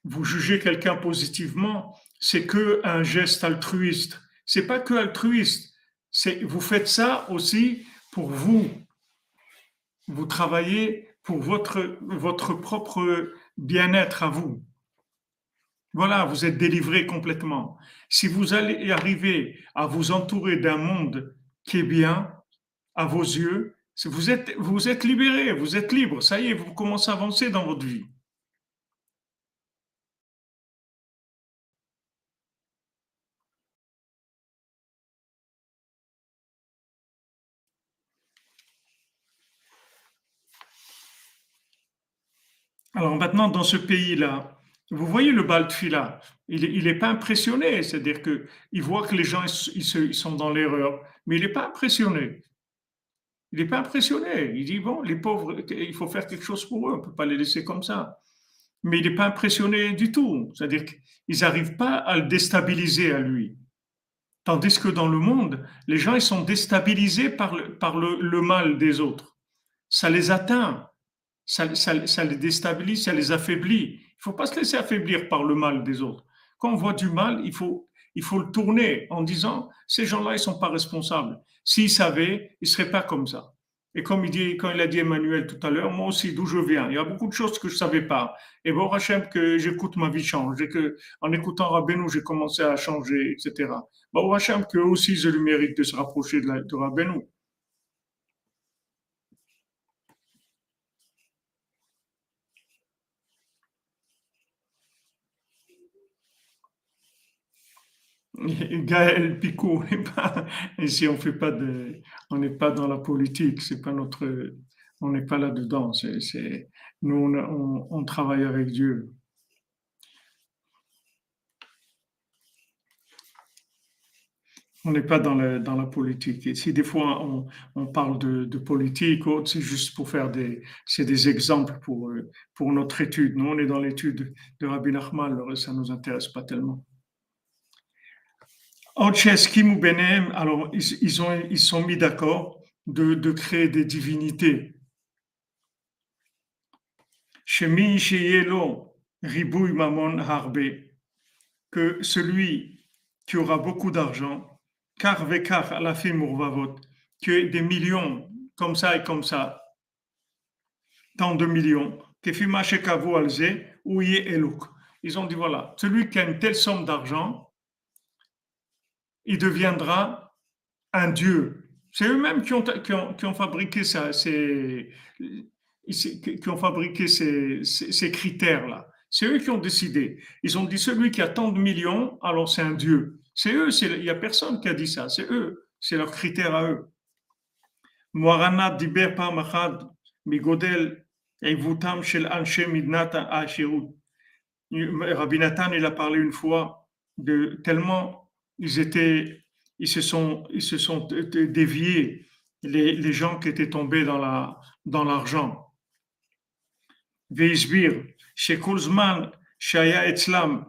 vous, jugez quelqu'un positivement, c'est que un geste altruiste. C'est pas que altruiste. Vous faites ça aussi pour vous. Vous travaillez pour votre, votre propre bien-être à vous. Voilà, vous êtes délivré complètement. Si vous allez arriver à vous entourer d'un monde qui est bien à vos yeux, vous êtes, vous libéré, vous êtes libre. Ça y est, vous commencez à avancer dans votre vie. Alors maintenant, dans ce pays-là, vous voyez le Baltfila, il n'est pas impressionné, c'est-à-dire qu'il voit que les gens ils, sont dans l'erreur, mais il n'est pas impressionné. Il n'est pas impressionné. Il dit, bon, les pauvres, il faut faire quelque chose pour eux, on ne peut pas les laisser comme ça. Mais il n'est pas impressionné du tout. C'est-à-dire qu'ils n'arrivent pas à le déstabiliser à lui. Tandis que dans le monde, les gens ils sont déstabilisés par le, par le mal des autres. Ça les atteint ça, les déstabilise, ça les affaiblit. Il ne faut pas se laisser affaiblir par le mal des autres. Quand on voit du mal, il faut, il faut le tourner en disant, ces gens-là, ils ne sont pas responsables. S'ils savaient, ils seraient pas comme ça. Et comme il dit, quand il a dit Emmanuel tout à l'heure, moi aussi, d'où je viens, il y a beaucoup de choses que je ne savais pas. Et bon, Hachem, que j'écoute, ma vie change. Et que, en écoutant Rabbeinu, j'ai commencé à changer, etc. Bon, Hachem, que aussi, je lui mérite de se rapprocher de, de Rabbeinu. Gaël Picot, on n'est pas, ici on fait pas on n'est pas dans la politique, c'est pas notre, on n'est pas là-dedans. C'est, nous, on, travaille avec Dieu. On n'est pas dans la, dans la politique. Et si des fois on, on parle de, de politique, c'est juste pour faire des, c'est des exemples pour, pour notre étude. Nous, on est dans l'étude de Rabbi Nachman, ça nous intéresse pas tellement alors ils, ils, ont, ils sont mis d'accord de, de, créer des divinités. Shemi Sheyelo Ribouy Mamon Harbe, que celui qui aura beaucoup d'argent, car vekar à la Murvavot, que des millions comme ça et comme ça, tant de millions, que Fima Shekavu Alze, ou Eluk? Ils ont dit voilà, celui qui a une telle somme d'argent, il deviendra un Dieu. C'est eux-mêmes qui ont, qui, ont, fabriqué ça, ces, qui ont fabriqué ces, ces, critères-là. C'est eux qui ont décidé. Ils ont dit celui qui a tant de millions, alors c'est un Dieu. C'est eux, il n'y a personne qui a dit ça. C'est eux, c'est leur critère à eux. Moarana diber machad migodel eivutam shel midnata. Rabbi Nathan, il a parlé une fois de tellement ils étaient, ils se sont, ils se sont déviés, les, les gens qui étaient tombés dans la, dans l'argent. והסביר שכל זמן שהיה אצלם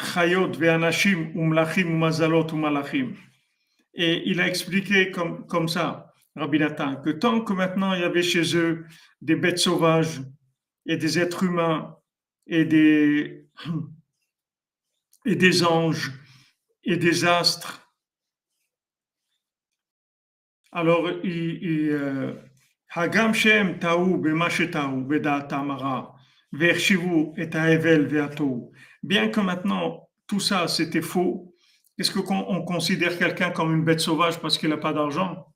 חיות ואנשים ומלאכים ומזלות ומלאכים. Et il a expliqué comme, comme ça, Rabbi Nathan, que tant que maintenant il y avait chez eux des bêtes sauvages et des êtres humains et des, et des anges et des astres. Alors, euh, Hagam Shem Taou Bedaatamara Vershivu et Aevel Veatou. Bien que maintenant tout ça c'était faux, est-ce qu'on considère quelqu'un comme une bête sauvage parce qu'il n'a pas d'argent?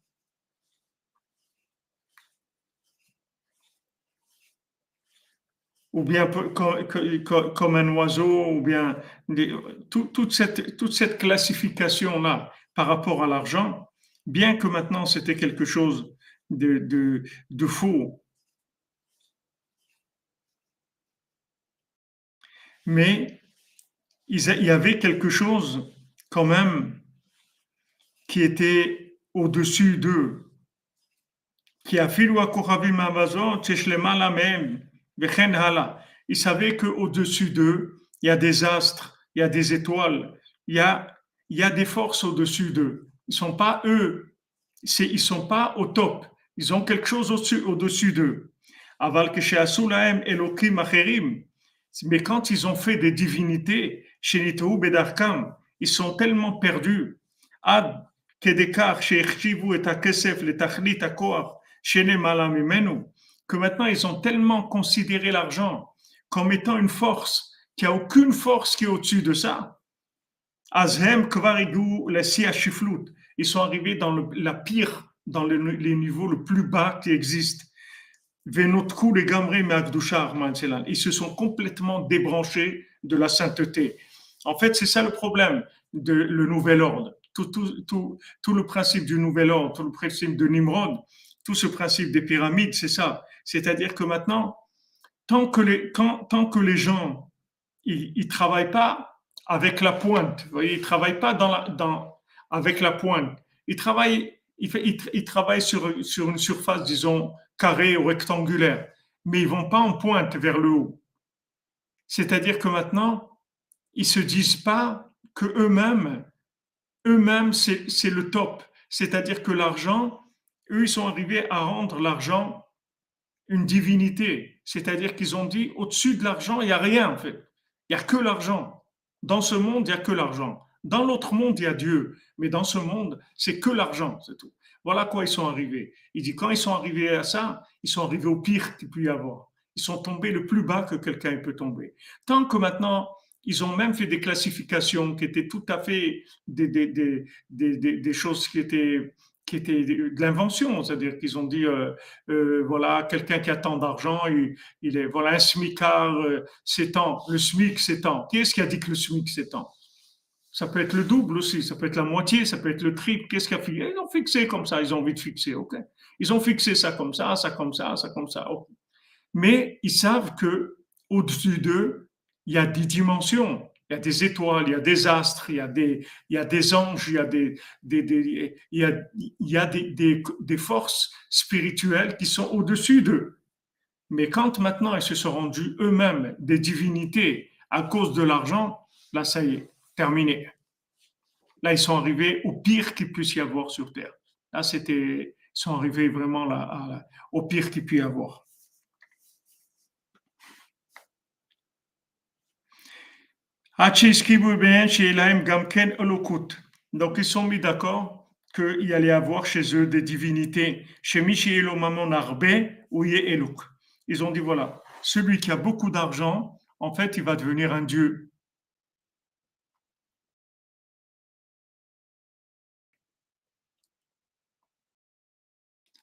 Ou bien comme un oiseau, ou bien toute, cette, toute cette classification-là par rapport à l'argent, bien que maintenant c'était quelque chose de, de, faux. Mais il y avait quelque chose quand même qui était au-dessus d'eux. Qui a la même ils savaient qu'au-dessus d'eux, il y a des astres, il y a des étoiles, il y a, il y a des forces au-dessus d'eux. Ils ne sont pas eux, ils sont pas au top. Ils ont quelque chose au-dessus, au-dessus d'eux. Mais quand ils ont fait des divinités, Bedarkam, ils sont tellement perdus. Ad kedekar shechivu et akesef le tachlit akoar, shene malamimenu, que maintenant ils ont tellement considéré l'argent comme étant une force qu'il n'y a aucune force qui est au-dessus de ça. Azhem Kvarigu, la. Ils sont arrivés dans la pire, dans les niveaux le plus bas qui existent. Ils se sont complètement débranchés de la sainteté. En fait, c'est ça le problème de le nouvel ordre. Tout, le principe du nouvel ordre, tout le principe de Nimrod, tout ce principe des pyramides, c'est ça. C'est-à-dire que maintenant, tant que les, quand, tant que les gens, ils, ils travaillent pas avec la pointe, voyez, ils travaillent pas dans la, dans, avec la pointe, ils travaillent, ils, ils, travaillent sur, sur une surface, disons, carré ou rectangulaire, mais ils vont pas en pointe vers le haut. C'est-à-dire que maintenant, ils se disent pas que eux-mêmes, eux-mêmes, c'est le top. C'est-à-dire que l'argent, eux, ils sont arrivés à rendre l'argent une divinité. C'est-à-dire qu'ils ont dit, au-dessus de l'argent, il n'y a rien en fait. Il n'y a que l'argent. Dans ce monde, il n'y a que l'argent. Dans l'autre monde, il y a Dieu. Mais dans ce monde, c'est que l'argent, c'est tout. Voilà quoi ils sont arrivés. Il dit, quand ils sont arrivés à ça, ils sont arrivés au pire qu'il peut y avoir. Ils sont tombés le plus bas que quelqu'un peut tomber. Tant que maintenant, ils ont même fait des classifications qui étaient tout à fait des, des, des, des choses qui étaient, qui étaient de l'invention. C'est-à-dire qu'ils ont dit, euh, euh, voilà, quelqu'un qui a tant d'argent, il, est, voilà, un smicard, euh, c'est. Le SMIC, c'est tant. Qui est-ce qui a dit que le SMIC, c'est tant ça peut être le double aussi, ça peut être la moitié, ça peut être le triple. Qu'est-ce qu'il a fixé? Ils ont fixé comme ça, ils ont envie de fixer, ok Ils ont fixé ça comme ça, ça comme ça, ça comme ça. Mais ils savent que au-dessus d'eux, il y a des dimensions, il y a des étoiles, il y a des astres, il y a des, il y a des anges, il y a des, des, des il y a, il y a des, forces spirituelles qui sont au-dessus d'eux. Mais quand maintenant ils se sont rendus eux-mêmes des divinités à cause de l'argent, là ça y est, terminé. Là, ils sont arrivés au pire qu'il puisse y avoir sur Terre. Là, c'était, ils sont arrivés vraiment là, au pire qu'il puisse y avoir. Donc, ils sont mis d'accord qu'il y allait avoir chez eux des divinités. Ils ont dit voilà, celui qui a beaucoup d'argent, en fait, il va devenir un dieu.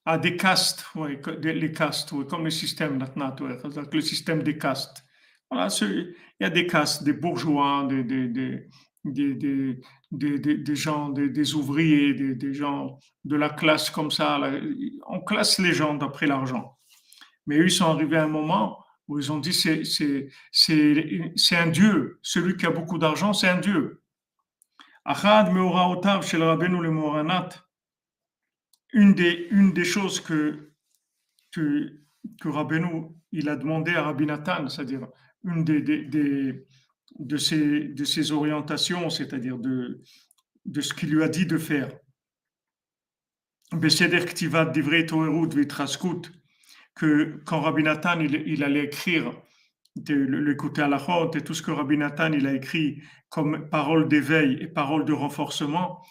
à des castes, les castes, comme le système le système des castes. Il y a des castes, des bourgeois, des, gens, des, ouvriers, des, gens de la classe comme ça. On classe les gens d'après l'argent. Mais eux, ils sont arrivés à un moment où ils ont dit c'est, un Dieu. Celui qui a beaucoup d'argent, c'est un Dieu. Une des, une des choses que, que, que il a demandé à Rabbi Nathan, c'est-à-dire une des, de, ses, de ses orientations, c'est-à-dire de, de ce qu'il lui a dit de faire. Que quand Rabbi Nathan il, allait écrire l'écouter à la et tout ce que Rabbi Nathan il a écrit comme parole d'éveil et parole de renforcement,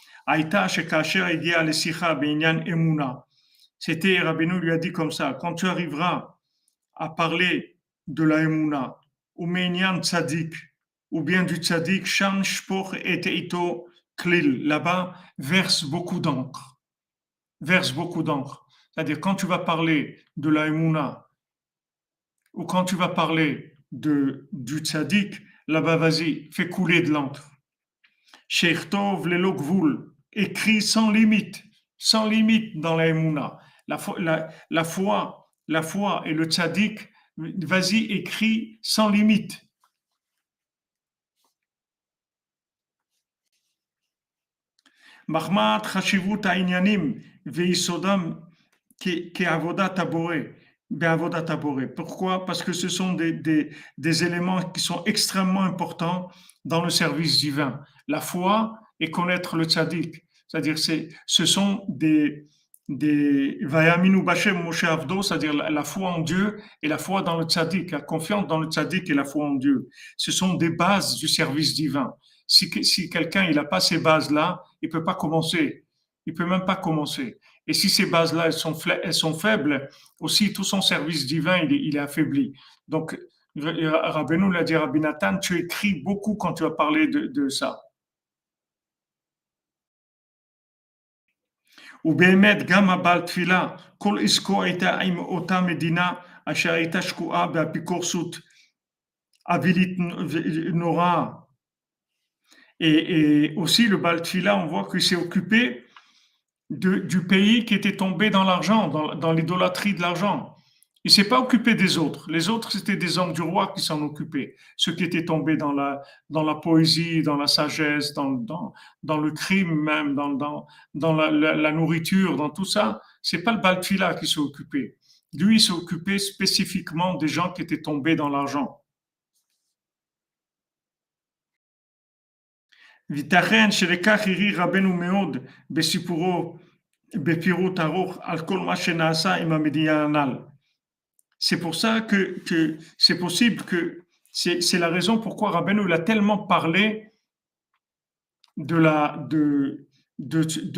c'était, Rabbeinu lui a dit comme ça, quand tu arriveras à parler de la Emuna, ou Tzadik, ou bien du Tzadik, Shan et Klil, là-bas, verse beaucoup d'encre. Verse beaucoup d'encre. C'est-à-dire, quand tu vas parler de la Emuna, ou quand tu vas parler de, du Tzadik, là-bas, vas-y, fais couler de l'encre. Shechtov Lelokvul, écrit sans limite, sans limite dans la Emouna. La, foi, la foi et le tzaddik, vas-y, écrit sans limite. Mahmat Chashivut Ainyanim Veisodam qui avodat taboré. Pourquoi? Parce que ce sont des, des, des, éléments qui sont extrêmement importants dans le service divin. La foi et connaître le tzaddik. C'est-à-dire, c'est, ce sont des, des Vayaminu Bashem Moshe Avdo, c'est-à-dire la, foi en Dieu et la foi dans le tzaddik, la confiance dans le tzaddik et la foi en Dieu. Ce sont des bases du service divin. Si, si quelqu'un il n'a pas ces bases-là, il peut pas commencer. Il peut même pas commencer. Et si ces bases-là elles sont, elles sont faibles, aussi tout son service divin il est, il est affaibli. Donc Rabbeinu l'a dit Rabbi Nathan, tu écris beaucoup quand tu as parlé de, de ça. ובאמת גם הבעל תפילה, כל עסקו הייתה עם אותה מדינה אשר הייתה שקועה באפיקורסות אבילית נוראה. Et, et aussi le Baal Tfila, on voit qu'il s'est occupé de, du pays qui était tombé dans l'argent, dans, dans l'idolâtrie de l'argent. Il s'est pas occupé des autres. Les autres, c'était des hommes du roi qui s'en occupaient. Ceux qui étaient tombés dans la, dans la poésie, dans la sagesse, dans, dans, dans le crime même, dans, dans, dans la, nourriture, dans tout ça, c'est pas le Baltfila qui s'est occupé. Lui, il s'est occupé spécifiquement des gens qui étaient tombés dans l'argent. C'est pour ça que, c'est possible que c'est la raison pourquoi Rabbeinu a tellement parlé de, la,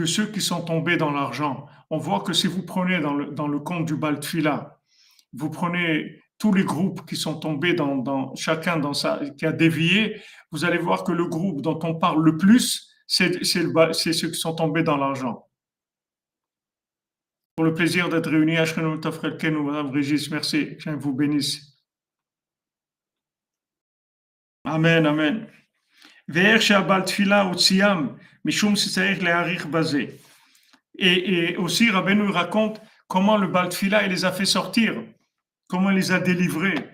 ceux qui sont tombés dans l'argent. On voit que si vous prenez dans le, compte du Baltfila, vous prenez tous les groupes qui sont tombés dans, dans chacun dans sa, qui a dévié, vous allez voir que le groupe dont on parle le plus, c'est ceux qui sont tombés dans l'argent. Pour le plaisir d'être réunis, Madame Régis, merci, que vous bénisse. Amen, Amen. Et, et aussi, Rabbeinu raconte comment le Baltfila il les a fait sortir, comment il les a délivrés.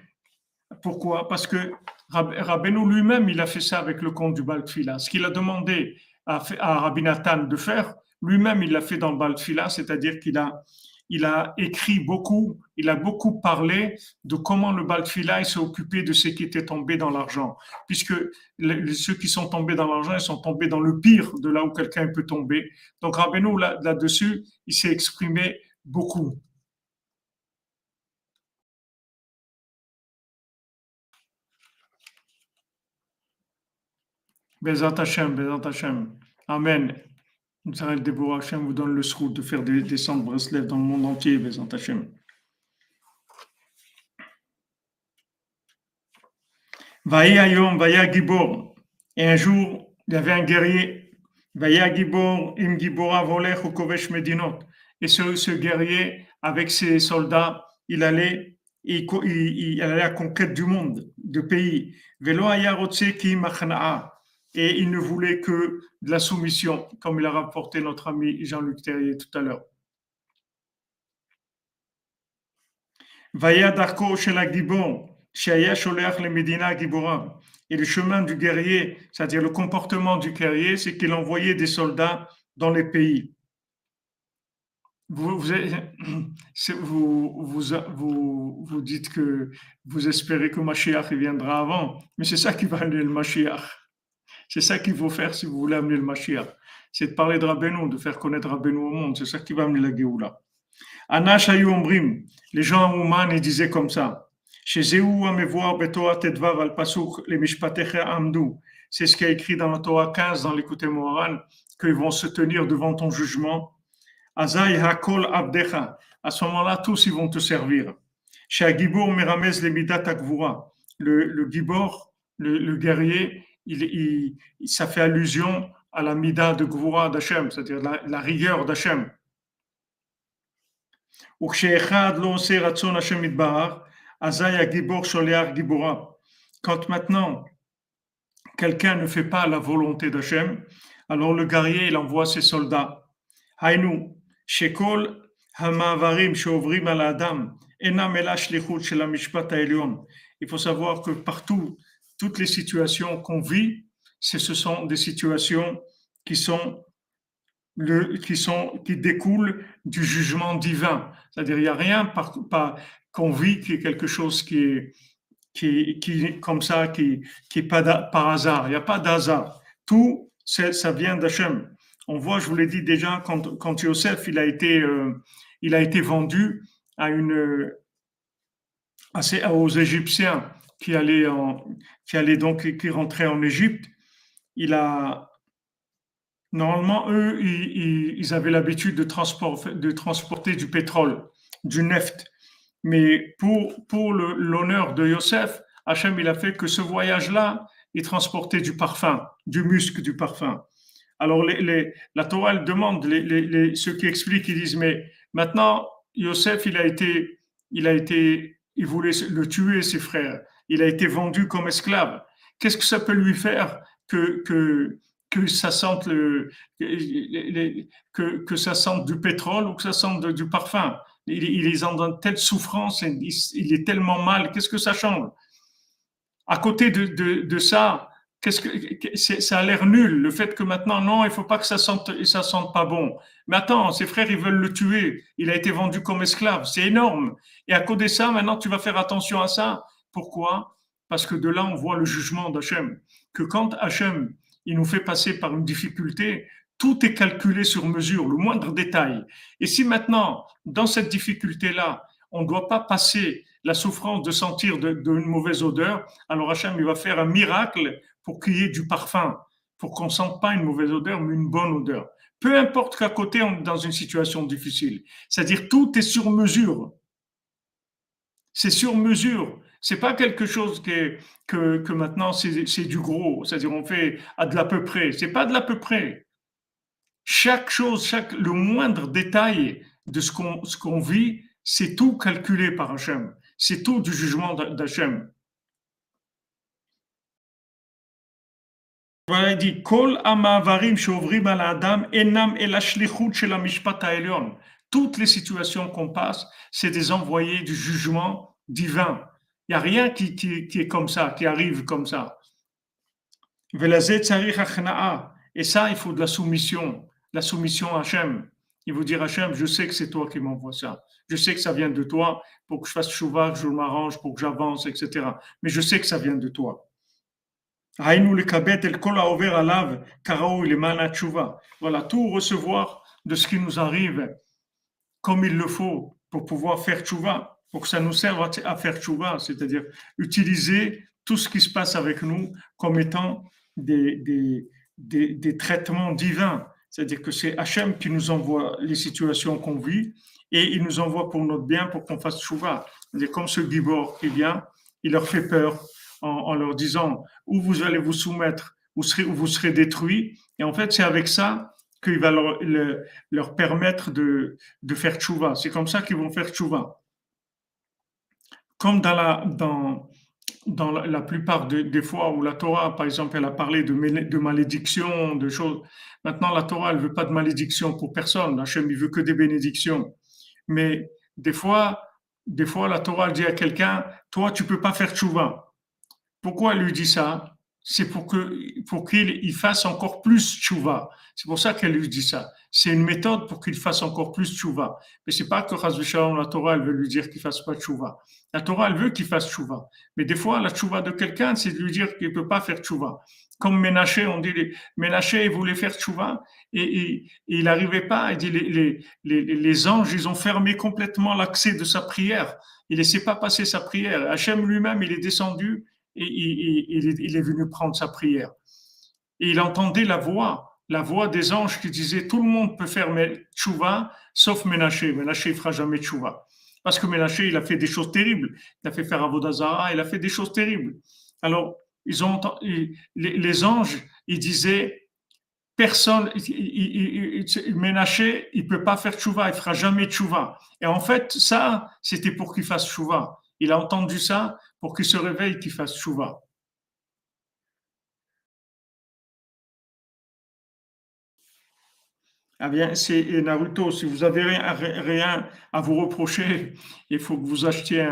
Pourquoi? Parce que Rabbeinu lui-même, il a fait ça avec le compte du Baltfila. Ce qu'il a demandé à, à Rabbi Nathan de faire, lui-même, il l'a fait dans le Baltfila, c'est-à-dire qu'il a, écrit beaucoup, il a beaucoup parlé de comment le Baltfila s'est occupé de ceux qui étaient tombés dans l'argent. Puisque ceux qui sont tombés dans l'argent, ils sont tombés dans le pire de là où quelqu'un peut tomber. Donc Rabbeinu, là-dessus, il s'est exprimé beaucoup. Bezat Hashem, Hashem. Amen. Sarah Déborah Hashem vous donne le srout de faire des, des centres bracelets dans le monde entier, Bezat Hashem. Vaya Yom, Vaya Gibor. Et un jour, il y avait un guerrier, Vaya Gibor, Im Gibora Volech ou Kovesh Medinot. Et ce, ce, guerrier, avec ses soldats, il allait, il, il, il allait à la conquête du monde, de pays. Velo Ayarotse Ki Machna'a et il ne voulait que de la soumission, comme il a rapporté notre ami Jean-Luc Terrier tout à l'heure. Et le chemin du guerrier, c'est-à-dire le comportement du guerrier, c'est qu'il envoyait des soldats dans les pays. Vous, vous, vous, vous, dites que vous espérez que Mashiach viendra avant, mais c'est ça qui va amener le Mashiach. C'est ça qu'il faut faire si vous voulez amener le Mashiach. C'est de parler de Rabbeinu, de faire connaître Rabbeinu au monde. C'est ça qui va amener la Géoula. Anash Ombrim, les gens humains, ils disaient comme ça. Chez Zéou Amevoar Betoa al les Mishpatecha Amdu. C'est ce qui est écrit dans la Torah 15, dans l'écouté moral, qu'ils vont se tenir devant ton jugement. Azai Hakol Abdecha. À ce moment-là, tous ils vont te servir. Chez Gibor Meramez Lemidat Akvura. Le, le Gibor, le guerrier, il, il, ça fait allusion à la mida de Gvura d'Hachem, c'est-à-dire la, la, rigueur d'Hachem. Quand maintenant quelqu'un ne fait pas la volonté d'Hachem, alors le guerrier il envoie ses soldats. Hainu, shekol hamavarim shovrim al adam, enam elash lichut shel mishpat Il faut savoir que partout toutes les situations qu'on vit, ce sont des situations qui sont qui sont qui découlent du jugement divin. C'est-à-dire il n'y a rien par, qu'on vit qui est quelque chose qui est qui, qui comme ça qui qui est pas par hasard. Il n'y a pas d'hasard. Tout ça vient d'Hachem. On voit, je vous l'ai dit déjà, quand, quand Yosef il a été euh, il a été vendu à une à, aux Égyptiens qui allait, en, qui allait donc, qui rentrait en Égypte, il a, normalement, eux, ils, avaient l'habitude de, transport, de transporter du pétrole, du neft. Mais pour, pour l'honneur de Yosef, Hachem, il a fait que ce voyage-là, il transportait du parfum, du muscle du parfum. Alors, la Torah, demande, ceux qui expliquent, ils disent, mais maintenant, Yosef, il a été, il a été, il voulait le tuer, ses frères. Il a été vendu comme esclave. Qu'est-ce que ça peut lui faire que, que, que ça sente le, que, que ça sente du pétrole ou que ça sente du parfum? Il, il est dans telle souffrance, il, est tellement mal. Qu'est-ce que ça change? À côté de, de, de ça, qu'est-ce que ça a l'air nul le fait que maintenant non il faut pas que ça sente ça sente pas bon mais attends ses frères ils veulent le tuer il a été vendu comme esclave c'est énorme et à cause de ça maintenant tu vas faire attention à ça pourquoi? Parce que de là on voit le jugement d'Hachem que quand Hachem il nous fait passer par une difficulté tout est calculé sur mesure le moindre détail et si maintenant dans cette difficulté là on ne doit pas passer la souffrance de sentir une mauvaise odeur, alors Hachem il va faire un miracle pour qu'il y ait du parfum, pour qu'on ne sente pas une mauvaise odeur, mais une bonne odeur. Peu importe qu'à côté, on est dans une situation difficile. C'est-à-dire, tout est sur mesure. C'est sur mesure. C'est pas quelque chose que, que, maintenant c'est du gros. C'est-à-dire, on fait à de l'à peu près. C'est pas de l'à peu près. Chaque chose, chaque, le moindre détail de ce qu'on vit, c'est tout calculé par Hachem. C'est tout du jugement d'Hachem. Voilà, il dit Kol amavarim shovrim al adam enam el mishpat Toutes les situations qu'on passe, c'est des envoyés du jugement divin. Il n'y a rien qui, est comme ça, qui arrive comme ça. Et ça, il faut de la soumission, la soumission à Hachem. Il vous dire Hachem, je sais que c'est toi qui m'envoie ça. Je sais que ça vient de toi pour que je fasse chouva, que je m'arrange, pour que j'avance, etc. Mais je sais que ça vient de toi. Voilà, tout recevoir de ce qui nous arrive comme il le faut pour pouvoir faire tchouva, pour que ça nous serve à faire tchouva, c'est-à-dire utiliser tout ce qui se passe avec nous comme étant des, des, des, des traitements divins. C'est-à-dire que c'est Hachem qui nous envoie les situations qu'on vit et il nous envoie pour notre bien, pour qu'on fasse tchouva. C'est comme ce gibor qui vient, il leur fait peur, en, leur disant où vous allez vous soumettre, ou serez, vous serez détruits. Et en fait, c'est avec ça qu'il va leur, leur, permettre de, de faire tchouva. C'est comme ça qu'ils vont faire tchouva. Comme dans la, dans, dans la, plupart des fois où la Torah, par exemple, elle a parlé de, de malédiction, de choses. Maintenant, la Torah, elle veut pas de malédiction pour personne. Hachem, il veut que des bénédictions. Mais des fois, des fois, la Torah dit à quelqu'un, toi, tu peux pas faire tchouva. Pourquoi elle lui dit ça? C'est pour que pour qu'il fasse encore plus tchouva. C'est pour ça qu'elle lui dit ça. C'est une méthode pour qu'il fasse encore plus tchouva. Mais c'est pas que la Torah elle veut lui dire qu'il fasse pas tchouva. La Torah elle veut qu'il fasse tchouva. Mais des fois la tchouva de quelqu'un c'est de lui dire qu'il peut pas faire tchouva. Comme Ménaché, on dit Ménaché il voulait faire tchouva et, et, il n'arrivait pas. Il dit les, les, les, anges ils ont fermé complètement l'accès de sa prière. Il laissait pas passer sa prière. Hachem lui-même il est descendu il, est venu prendre sa prière. Et il entendait la voix, la voix des anges qui disait tout le monde peut faire tchouva sauf Ménaché. Ménaché ne fera jamais tchouva. Parce que Ménaché, il a fait des choses terribles. Il a fait faire Avodazara, il a fait des choses terribles. Alors, ils ont, les, anges, ils disaient, personne, Ménaché, il peut pas faire tchouva, il fera jamais tchouva. Et en fait, ça, c'était pour qu'il fasse tchouva. Il a entendu ça pour qu'il se réveille, qu'il fasse chouva. Ah bien, c'est Naruto, si vous avez rien, à vous reprocher, il faut que vous achetiez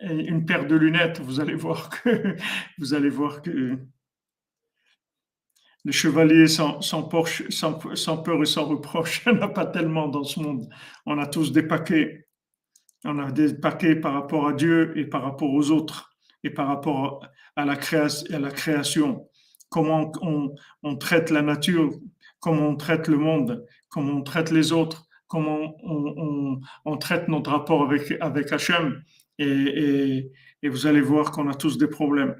une paire de lunettes. Vous allez voir que vous allez voir que le chevalier sans, sans peur et sans reproche, il n'y en a pas tellement dans ce monde. On a tous des paquets. On a des paquets par rapport à Dieu et par rapport aux autres et par rapport à la, création. Comment on, traite la nature, comment on traite le monde, comment on traite les autres, comment on, traite notre rapport avec, Hachem. Et, vous allez voir qu'on a tous des problèmes.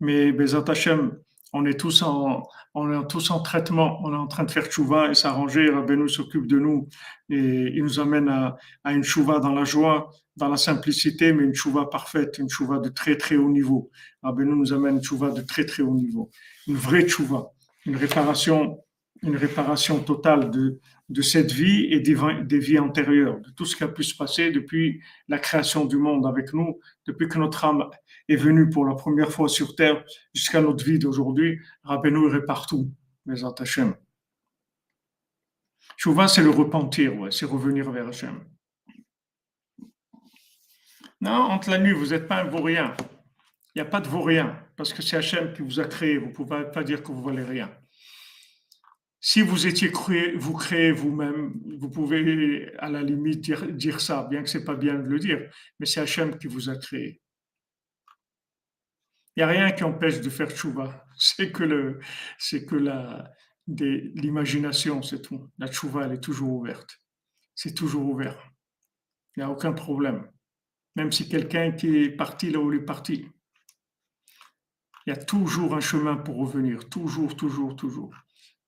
Mais Bezat Hachem, on est tous en, on est tous en traitement, on est en train de faire chouva et s'arranger. Rabbeinu s'occupe de nous et il nous amène à, à une chouva dans la joie, dans la simplicité, mais une chouva parfaite, une chouva de très très haut niveau. Rabbeinu nous amène une chouva de très très haut niveau, une vraie chouva, une réparation, une réparation totale de, de cette vie et des, des vies antérieures, de tout ce qui a pu se passer depuis la création du monde avec nous, depuis que notre âme est venue pour la première fois sur terre jusqu'à notre vie d'aujourd'hui. Rabbeinu est partout, mes Hachem. Souvent, c'est le repentir, c'est revenir vers Hachem. Non, entre la nuit, vous n'êtes pas un vaurien. Il n'y a pas de vaurien, parce que c'est Hachem qui vous a créé. Vous ne pouvez pas dire que vous valez rien. Si vous étiez créé, vous créez vous-même, vous pouvez à la limite dire, ça, bien que ce n'est pas bien de le dire, mais c'est Hachem qui vous a créé. Il n'y a rien qui empêche de faire tchouva. C'est que, l'imagination, c'est tout. La tchouva, elle est toujours ouverte. C'est toujours ouvert. Il n'y a aucun problème. Même si quelqu'un qui est parti là où il est parti, il y a toujours un chemin pour revenir. Toujours, toujours, toujours.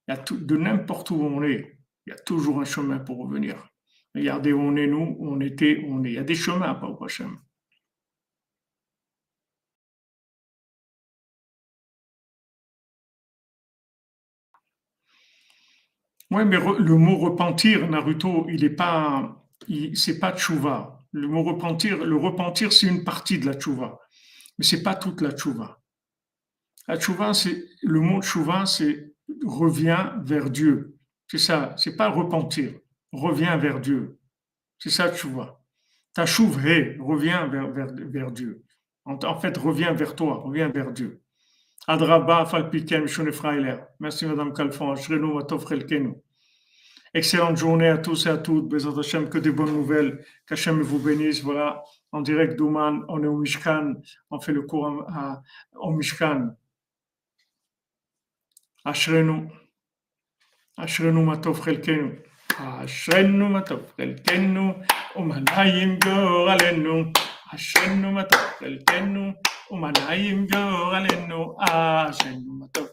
De n'importe où on est, il y a toujours un chemin pour revenir. Regardez où on est, nous, où on était, où on est. Il y a des chemins, pas au prochain. Oui, mais le mot repentir, Naruto, il n'est pas, c'est pas tchouva. Le mot repentir, le repentir, c'est une partie de la tchouva, mais c'est pas toute la tchouva. La tchouva, c'est le mot tchouva, c'est reviens vers Dieu. C'est ça, c'est pas repentir. Reviens vers Dieu. C'est ça vois. Ta chouve, hey, reviens vers, Dieu. En, fait, reviens vers toi, reviens vers Dieu. Merci Madame Calfon. Excellente journée à tous et à toutes. Bézat Hachem, que des bonnes nouvelles. Qu'Hachem vous bénisse. Voilà, en direct d'Ouman, on est au Mishkan. On fait le cours au Mishkan. Ashrenu. Ashrenu Matov Chelkenu. Ashrenu Matov Chelkenu. Umanayim Goralenu. Ashrenu Matov Chelkenu. ומנעים גורלנו, אשרינו מה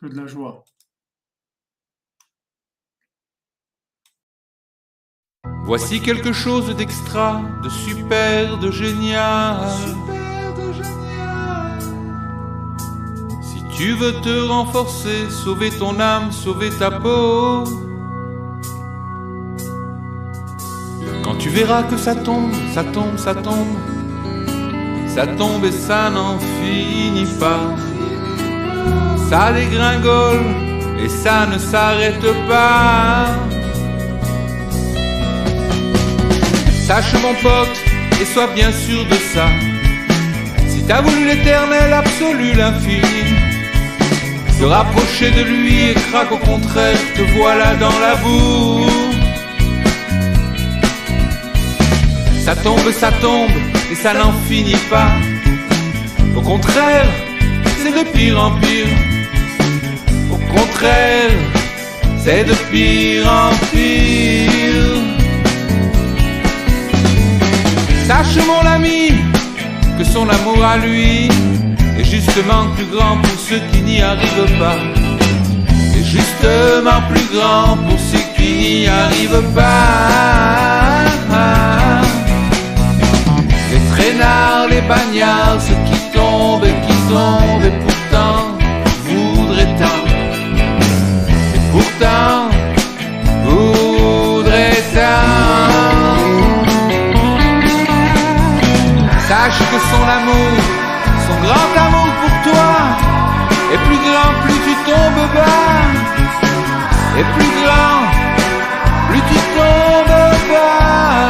que de la joie. Voici quelque chose d'extra, de super, de génial. Super, de génial. Si tu veux te renforcer, sauver ton âme, sauver ta peau. Quand tu verras que ça tombe, ça tombe, ça tombe, ça tombe et ça n'en finit pas. Ça dégringole et ça ne s'arrête pas. Sache mon pote, et sois bien sûr de ça. Si t'as voulu l'éternel absolu, l'infini, te rapprocher de lui et craque au contraire, te voilà dans la boue. Ça tombe, ça tombe, et ça n'en finit pas. Au contraire, de pire en pire. Au contraire, c'est de pire en pire. Sache mon ami que son amour à lui est justement plus grand pour ceux qui n'y arrivent pas. Est justement plus grand pour ceux qui n'y arrivent pas. Les traînards, les bagnards, ceux qui tombent et qui tombent et tant. Sache que son amour, son grand amour pour toi, est plus grand plus tu tombes bas. Et plus grand plus tu tombes bas.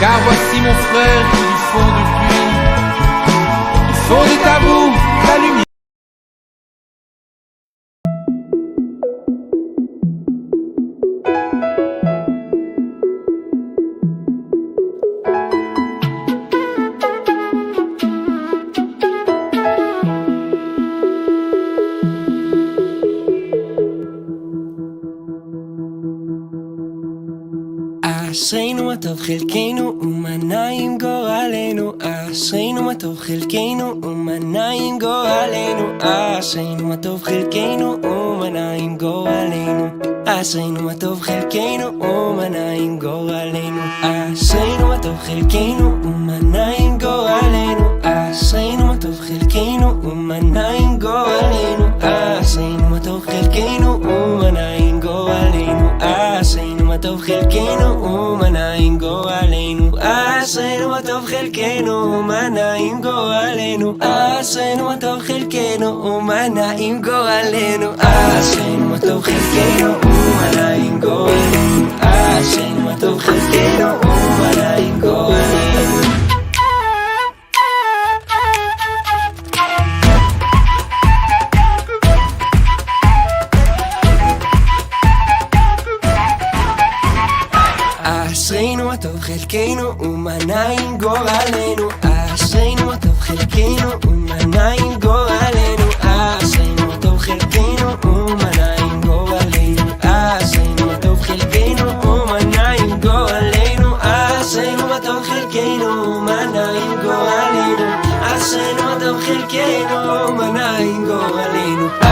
Car voici mon frère qui du fond du puits fond des tabous, la lumière. טוב חלקנו ומה נעים גורלנו? אשרינו מה טוב חלקנו ומה נעים גורלנו? אשרינו מה טוב חלקנו ומה נעים גורלנו? אשרינו מה טוב חלקנו ומה נעים גורלנו? אשרינו מה טוב חלקנו ומה נעים גורלנו? אשרינו מה טוב חלקנו ומה נעים גורלנו? אשרינו מה טוב חלקנו ומה הטוב חלקנו ומנה עם גורלנו. אשרינו הטוב חלקנו ומנה עם גורלנו. אשרינו הטוב חלקנו ומנה עם גורלנו. אשרינו הטוב חלקנו ומנה עם גורלנו. אשרינו הטוב חלקנו ומנה עם גורלנו. חלקנו ומנה עם גורלנו אשרינו הטוב חלקנו ומנה עם גורלנו אשרינו הטוב חלקנו ומנה עם גורלנו אשרינו הטוב חלקנו ומנה עם גורלנו אשרינו הטוב חלקנו ומנה עם גורלנו אשרינו הטוב חלקנו ומנה עם גורלנו